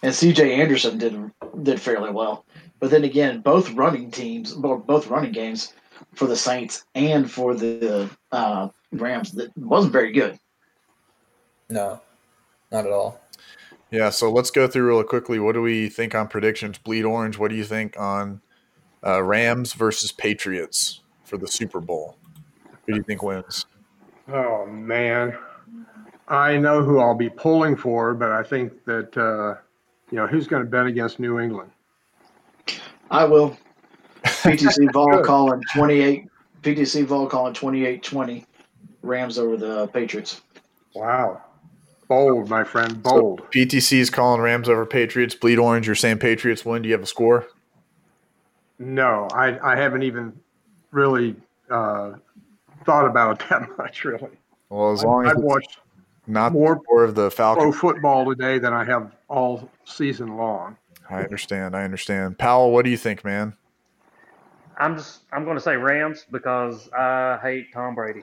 And C.J. Anderson did did fairly well. But then again, both running teams, bo- both running games for the Saints and for the uh, Rams, that wasn't very good. No, not at all. yeah, so let's go through real quickly. What do we think on predictions? Bleed orange. What do you think on uh, Rams versus Patriots for the Super Bowl? Who do you think wins? Oh man, I know who I'll be pulling for, but I think that uh, you know who's going to bet against New England. I will. PTC Vol calling twenty eight. PTC Vol calling 28-20 Rams over the Patriots. Wow, bold, my friend, bold. So PTC is calling Rams over Patriots. Bleed orange. You're saying Patriots win. Do you have a score? No, I, I haven't even really uh, thought about it that much. Really, Well, as long as I've watched not more more of the Falcons. football today than I have all season long. I understand. I understand. Powell, what do you think, man? I'm just I'm going to say Rams because I hate Tom Brady.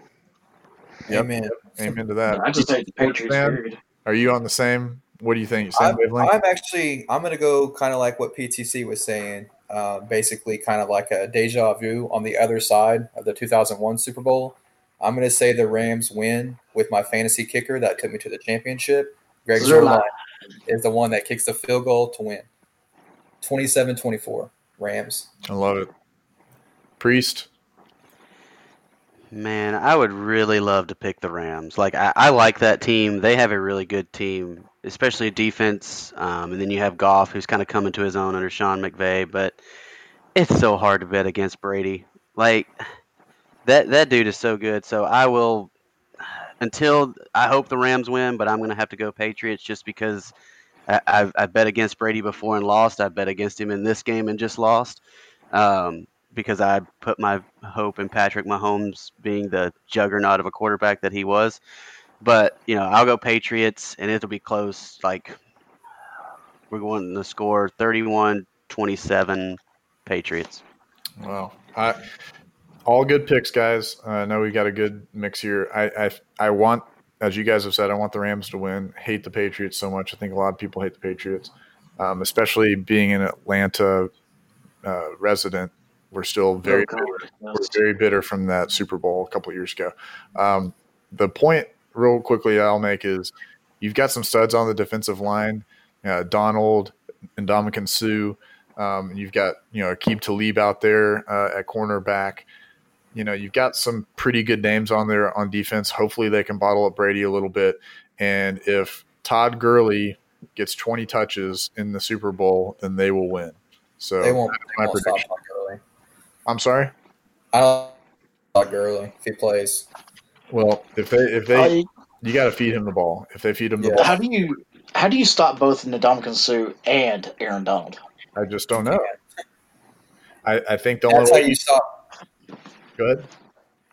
Yep. Amen. Amen to that. I just hate the Patriots. Man, Period. Are you on the same? What do you think? Same I'm. I'm actually I'm gonna go kind of like what PTC was saying, uh, basically kind of like a deja vu on the other side of the 2001 Super Bowl. I'm gonna say the Rams win with my fantasy kicker that took me to the championship. Greg Zuerlein. Zerline is the one that kicks the field goal to win. 27-24 Rams. I love it. Priest. Man, I would really love to pick the Rams. Like I, I like that team. They have a really good team, especially defense. Um, and then you have Goff, who's kind of coming to his own under Sean McVay. But it's so hard to bet against Brady. Like that that dude is so good. So I will until I hope the Rams win, but I'm gonna have to go Patriots just because I, I've I bet against Brady before and lost. I bet against him in this game and just lost. Um, because I put my hope in Patrick Mahomes being the juggernaut of a quarterback that he was. But, you know, I'll go Patriots and it'll be close. Like, we're going to score 31 27 Patriots. Wow. I, all good picks, guys. Uh, I know we got a good mix here. I, I I want, as you guys have said, I want the Rams to win. Hate the Patriots so much. I think a lot of people hate the Patriots, um, especially being an Atlanta uh, resident. We're still very Go bitter. Cowboys. We're very bitter from that Super Bowl a couple years ago. Um, the point, real quickly, I'll make is you've got some studs on the defensive line. Uh, Donald and Ndamukong Suh. Um, and you've got you know Aqib Talib out there uh, at cornerback. You know you've got some pretty good names on there on defense. Hopefully they can bottle up Brady a little bit. And if Todd Gurley gets 20 touches in the Super Bowl, then they will win. So They won't, they my won't stop prediction. Todd Gurley. I'm sorry. I don't like Gurley if he plays. Well, if they if they I- you got to feed him the ball. If they feed him the Yeah. ball, how do you how do you stop both Ndamukong Suh and Aaron Donald? I just don't know. I, I think the only how way you stop. good.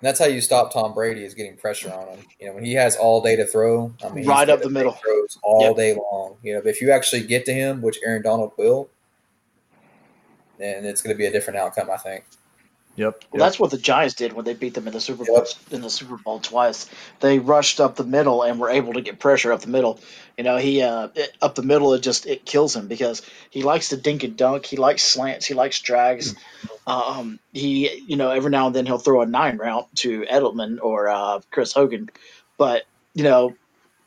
That's how you stop Tom Brady is getting pressure on him. You know, when he has all day to throw, I mean, Right up the middle. throws all Yep. day long. You know, but if you actually get to him, which Aaron Donald will, then it's going to be a different outcome. I think. Yep. Well, that's what the Giants did when they beat them in the Super Bowl in the Super Bowl twice. They rushed up the middle and were able to get pressure up the middle. You know, he uh, it, up the middle it just it kills him because he likes to dink and dunk. He likes slants. He likes drags. Um, he you know every now and then he'll throw a nine route to Edelman or uh, Chris Hogan, but you know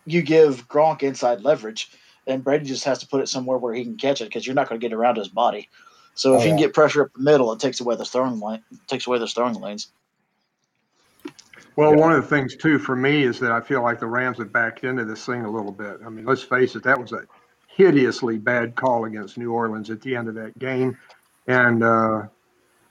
you give Gronk inside leverage, and Brady just has to put it somewhere where he can catch it because you're not going to get around his body. So if Oh, you can yeah. get pressure up the middle, it takes away the throwing lane, takes away the throwing lanes. Well, one of the things too for me is that I feel like the Rams have backed into this thing a little bit. I mean, let's face it, that was a hideously bad call against New Orleans at the end of that game, and uh,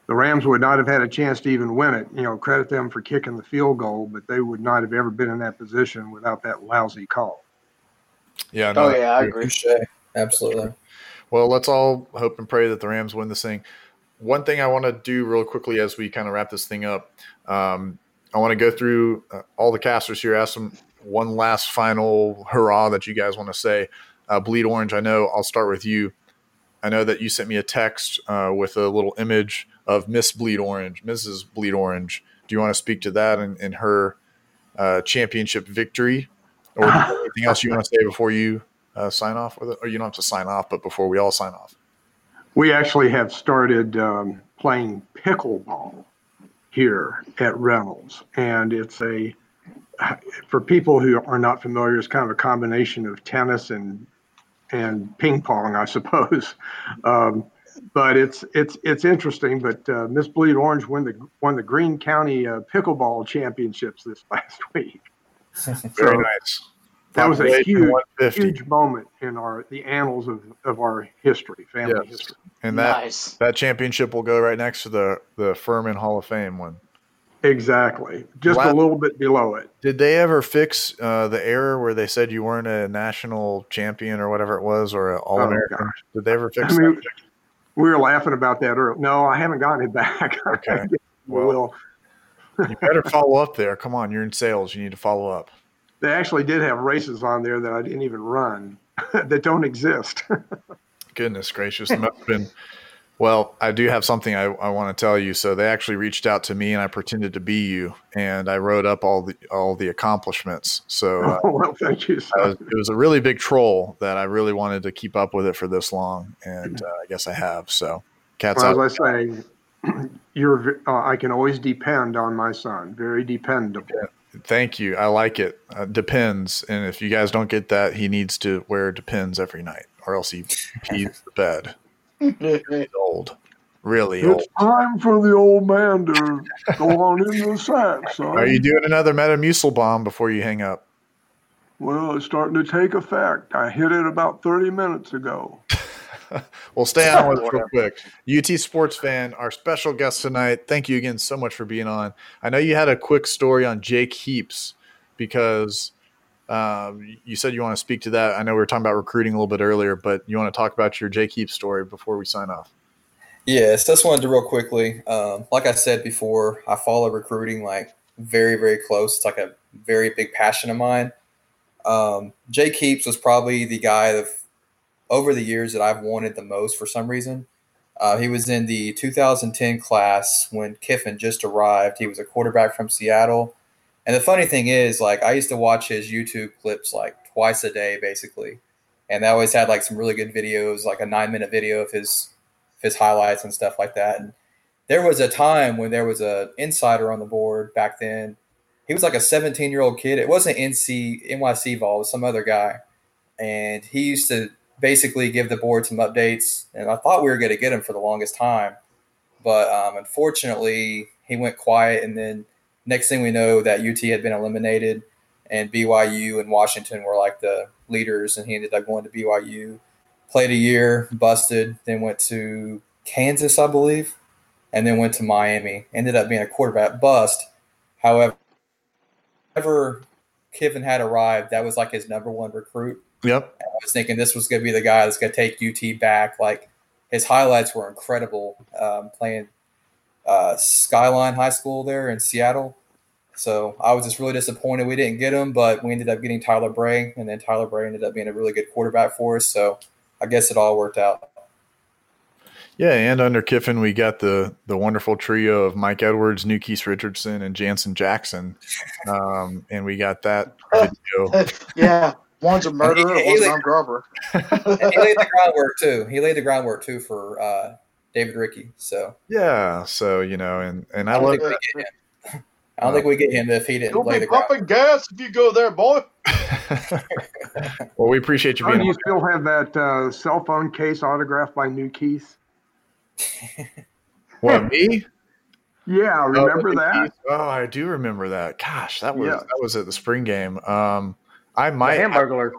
the Rams would not have had a chance to even win it. You know, credit them for kicking the field goal, but they would not have ever been in that position without that lousy call. Yeah. No, Oh yeah, I agree. Absolutely. Well, let's all hope and pray that the Rams win this thing. One thing I want to do real quickly as we kind of wrap this thing up, um, I want to go through uh, all the casters here, ask them one last final hurrah that you guys want to say. Uh, Bleed Orange, I know I'll start with you. I know that you sent me a text uh, with a little image of Miss Bleed Orange, Mrs. Bleed Orange. Do you want to speak to that and, and her uh, championship victory? Or anything else you want to say before you uh, sign off with it? Or you don't have to sign off, but before we all sign off. We actually have started um, playing pickleball here at Reynolds, and it's a for people who are not familiar, it's kind of a combination of tennis and and ping pong, I suppose. Um, but it's it's it's interesting. But uh, Miss Bleed Orange won the won the Greene County uh, pickleball championships this last week. Very So nice. That was a huge huge moment in our the annals of, of our history, family Yes. history. And that nice. that championship will go right next to the the Furman Hall of Fame one. Exactly, just Wow. a little bit below it. Did they ever fix uh, the error where they said you weren't a national champion or whatever it was, or an All American? gosh. Did they ever fix I mean, that? we were laughing about that earlier. No, I haven't gotten it back. Okay. we Well- will. You better follow up there. Come on, you're in sales. You need to follow up. They actually did have races on there that I didn't even run that don't exist. Goodness gracious, it must have been. Well, I do have something I, I want to tell you. So they actually reached out to me, and I pretended to be you, and I wrote up all the all the accomplishments. So uh, well, thank you. Was, it was a really big troll that I really wanted to keep up with it for this long, and uh, I guess I have. So, cats Well, out. as I say, you're. Uh, I can always depend on my son. Very dependable. Thank you. I like it. Uh, depends, and if you guys don't get that, he needs to wear depends every night, or else he pees the bed. He's old, really old. It's time for the old man to go on in the sack, son. Are you doing another Metamucil bomb before you hang up? Well, it's starting to take effect. I hit it about 30 minutes ago. Well, stay on with us real quick. UT sports fan, our special guest tonight. Thank you again so much for being on. I know you had a quick story on Jake Heaps because um, you said you want to speak to that. I know we were talking about recruiting a little bit earlier, but you want to talk about your Jake Heaps story before we sign off. Yes, just wanted to real quickly. Um, like I said before, I follow recruiting like very, very close. It's like a very big passion of mine. Um, Jake Heaps was probably the guy of over the years that I've wanted the most for some reason. Uh, he was in the 2010 class when Kiffin just arrived. He was a quarterback from Seattle. And the funny thing is, like, I used to watch his YouTube clips like twice a day, basically. And they always had like some really good videos, like a nine minute video of his his highlights and stuff like that. And there was a time when there was an insider on the board back then. He was like a 17 year old kid. It wasn't NC NYC Vol, it was some other guy. And he used to basically give the board some updates. And I thought we were going to get him for the longest time. But um, unfortunately, he went quiet. And then next thing we know, that UT had been eliminated. And BYU and Washington were like the leaders. And he ended up going to BYU played a year, busted, then went to Kansas, I believe, and then went to Miami. Ended up being a quarterback bust. However, whenever Kiffin had arrived, that was like his number one recruit. Yep. I was thinking this was going to be the guy that's going to take UT back. Like his highlights were incredible um, playing uh, Skyline High School there in Seattle. So I was just really disappointed we didn't get him, but we ended up getting Tyler Bray, and then Tyler Bray ended up being a really good quarterback for us. So I guess it all worked out. Yeah, and under Kiffin, we got the the wonderful trio of Mike Edwards, Nu'Keese Richardson, and Janzen Jackson, um, and we got that video. yeah, one's a murderer, He- he- one's an armed robber. He laid the groundwork too. He laid the groundwork too for uh, David Ricky. So Yeah, so you know, and and I I don't love think we get. I don't think we get him if he didn't You'll lay be the groundwork. pumping gas if you go there, boy. well, we appreciate you Oh, being do you on. still have that uh, cell phone case autographed by Nu'Keese? What me? Yeah, remember Oh, that? Oh, I do remember that. Gosh, that was Yeah. that was at the spring game. Um, I The might. Hamburglar.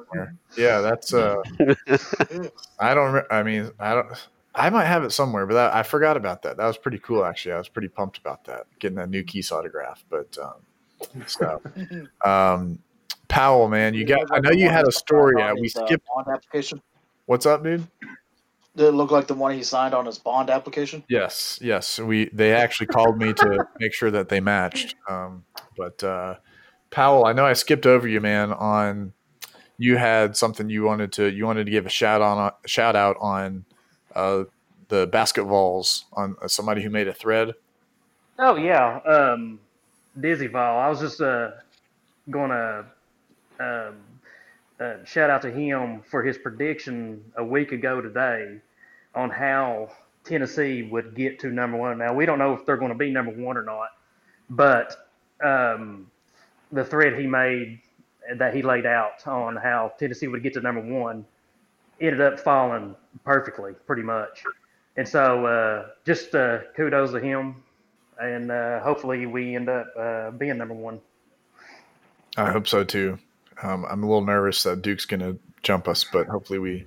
yeah, that's. Uh, I don't. re- I mean, I don't. I might have it somewhere, but that, I forgot about that. That was pretty cool, actually. I was pretty pumped about that, getting that Nu'Keese autograph. But um, so, um, Powell, man, you got. I know you had a story. Uh, we uh, skipped. bond application. What's up, dude? Did it look like the one he signed on his bond application? Yes, yes. We they actually called me to make sure that they matched. Um, but uh, Powell, I know I skipped over you, man. On you had something you wanted to you wanted to give a shout on a shout out on uh, the BasketVols on uh, somebody who made a thread. Oh yeah, um, Dizzy Vol. I was just uh, going to um, uh, shout out to him for his prediction a week ago today on how Tennessee would get to number one. Now we don't know if they're going to be number one or not, but um, the thread he made that he laid out on how Tennessee would get to number one ended up falling perfectly, pretty much. And so, uh, just uh, kudos to him, and uh, hopefully we end up uh, being number one. I hope so too. Um, I'm a little nervous that Duke's going to jump us, but hopefully we,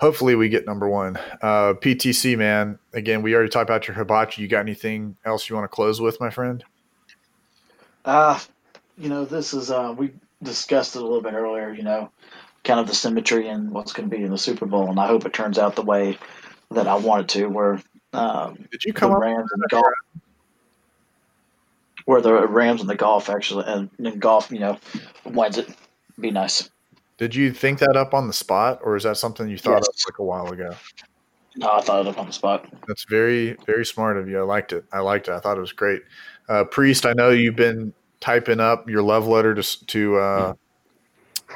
hopefully we get number one. Uh, PTC man, again, we already talked about your hibachi. You got anything else you want to close with, my friend? Uh, you know, this is uh, we discussed it a little bit earlier. You know, kind of the symmetry and what's going to be in the Super Bowl, and I hope it turns out the way that I want it to. Where um, Did you come the Rams and the Goff, where the Rams and the Goff actually, and, and Goff, you know, wins it. Be nice. Did you think that up on the spot, or is that something you thought Yes. of like a while ago? No, I thought it up on the spot. That's very, very smart of you. I liked it. I liked it. I thought it was great. Uh, Priest, I know you've been typing up your love letter to to uh,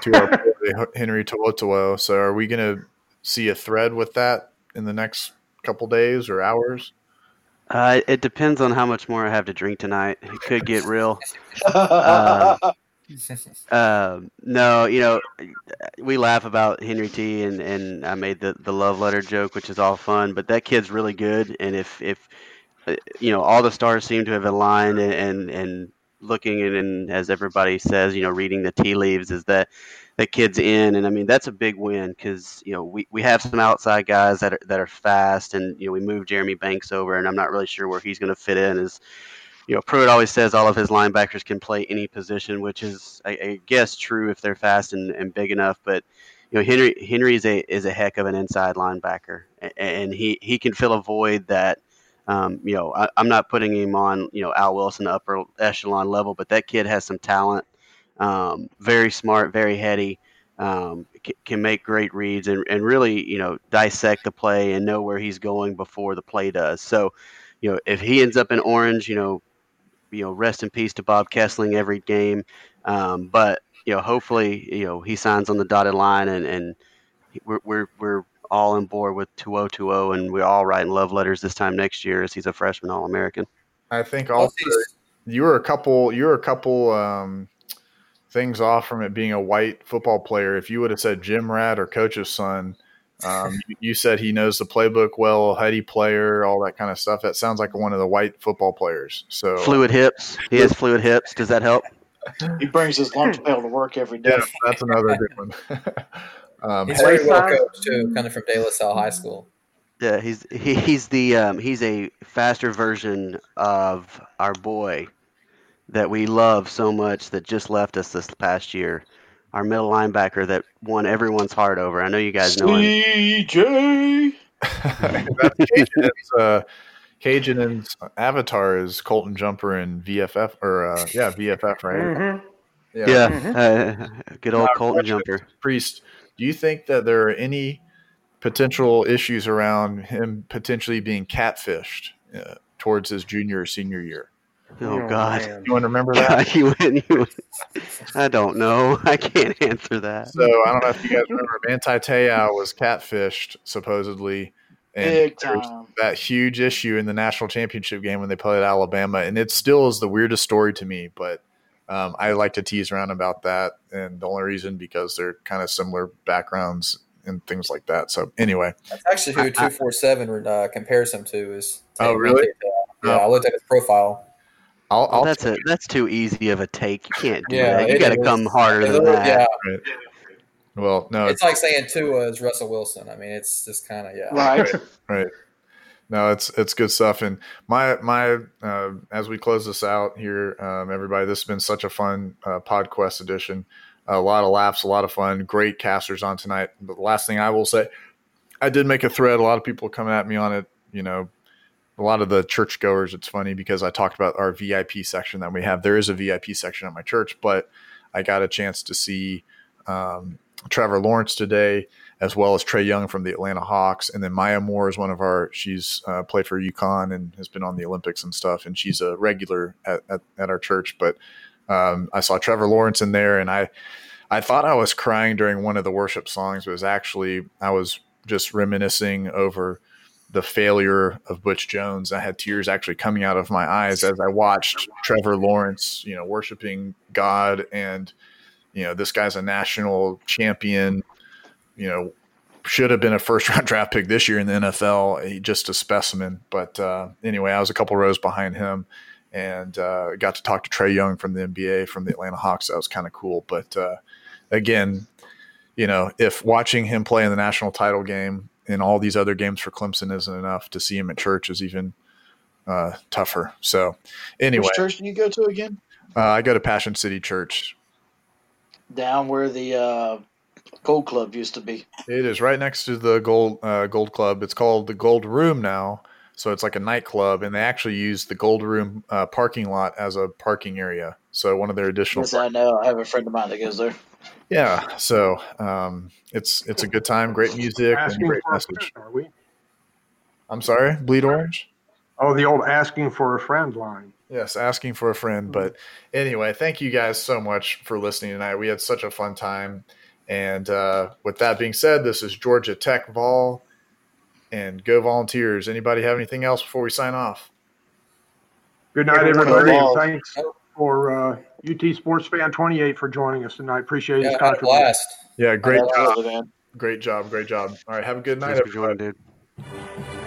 to our boy, Henry To'oTo'o. So, are we going to see a thread with that in the next couple days or hours? Uh, it depends on how much more I have to drink tonight. It could get real. Uh, Um, no, you know, we laugh about Henry T and, and I made the, the love letter joke, which is all fun, but that kid's really good. And if, if, Uh, you know, all the stars seem to have aligned and, and, and looking and, and as everybody says, you know, reading the tea leaves is that that kid's in. And I mean, that's a big win because, you know, we, we have some outside guys that are, that are fast and, you know, we moved Jeremy Banks over and I'm not really sure where he's going to fit in as, you know, Pruitt always says all of his linebackers can play any position, which is, I, I guess, true if they're fast and, and big enough. But you know, Henry Henry is a is a heck of an inside linebacker, and he he can fill a void that. Um, you know, I, I'm not putting him on, you know, Al Wilson upper echelon level, but that kid has some talent. Um, very smart, very heady. Um, c- can make great reads and, and really, you know, dissect the play and know where he's going before the play does. So, you know, if he ends up in orange, you know, you know, rest in peace to Bob Kesling every game. Um, but you know, hopefully, you know, he signs on the dotted line, and and we're we're we're all on board with 2020, and we're all writing love letters this time next year as he's a freshman All American. I think also you were a couple. You were a couple um, things off from it being a white football player. If you would have said Jim Rat or Coach's son, um, you, you said he knows the playbook well, heady player, all that kind of stuff. That sounds like one of the white football players. So Fluid hips. He has fluid hips. Does that help? He brings his lunch pail to work every day. Yeah, that's another good one. um, He's very well coached too, coming from De La Salle High School. Yeah, he's he, he's the um, he's a faster version of our boy that we love so much that just left us this past year. Our middle linebacker that won everyone's heart over. I know you guys know him. CJ. that's Cajun's, uh, avatar is Colton Jumper in VFF or uh, yeah VFF right? Mhm. Yeah, uh, good old Colton Jumper. Priest, do you think that there are any potential issues around him potentially being catfished uh, towards his junior or senior year? Oh, Oh, God. man. You want to remember that? you went, you went- I don't know. I can't answer that. So I don't know if you guys remember, Manti Te'o was catfished supposedly, and Big there was that huge issue in the national championship game when they played Alabama, and it still is the weirdest story to me. But um, I like to tease around about that, and the only reason because they're kind of similar backgrounds and things like that. So anyway, That's actually who two four seven uh, compares him to. Is Oh, really? Yeah, I looked at his profile. I'll, I'll that's a that's too easy of a take. You can't do Yeah, that. You got to come harder It than literally- that. Yeah, Well, no, It's like saying Tua is Russell Wilson. I mean, it's just kind of yeah. Right. right. No, it's it's good stuff. And my my uh, as we close this out here, um, everybody, this has been such a fun uh, PodQuest edition. A lot of laughs, a lot of fun. Great casters on tonight. But the last thing I will say, I did make a thread. A lot of people coming at me on it. You know, a lot of the churchgoers. It's funny because I talked about our VIP section that we have. There is a VIP section at my church, but I got a chance to see um, Trevor Lawrence today, as well as Trae Young from the Atlanta Hawks, and then Maya Moore is one of our. She's uh, played for UConn and has been on the Olympics and stuff, and she's a regular at, at, at our church. But um, I saw Trevor Lawrence in there, and I I thought I was crying during one of the worship songs, it was actually I was just reminiscing over the failure of Butch Jones. I had tears actually coming out of my eyes as I watched Trevor Lawrence, you know, worshiping God and you know, this guy's a national champion, you know, should have been a first round draft pick this year in the NFL, just a specimen. But uh, anyway, I was a couple rows behind him and uh, got to talk to Trae Young from the NBA from the Atlanta Hawks. That was kind of cool. But uh, again, you know, if watching him play in the national title game and all these other games for Clemson isn't enough, to see him at church is even uh, tougher. So, anyway, Which church do you go to again? uh, I go to Passion City Church. Down where the uh, Gold Club used to be. It is right next to the Gold uh, Gold Club. It's called the Gold Room now, so it's like a nightclub, and they actually use the Gold Room uh, parking lot as a parking area. So one of their additional Yes, I know. I have a friend of mine that goes there. Yeah, so um, it's it's a good time, great music, and great message. friend, are we? I'm sorry, bleed orange. Oh, the old asking for a friend line. Yes, asking for a friend. But anyway, thank you guys so much for listening tonight. We had such a fun time. And uh, with that being said, this is Georgia Tech Vol and go volunteers. Anybody have anything else before we sign off? Good night, everybody. and. Thanks for uh, UT Sports Fan 28 for joining us tonight. Appreciate Yeah, his I had a contribution. blast. Yeah, great job. Absolutely, man. Great job. Great job. All right. Have a good night, Thanks for everybody. joining, dude.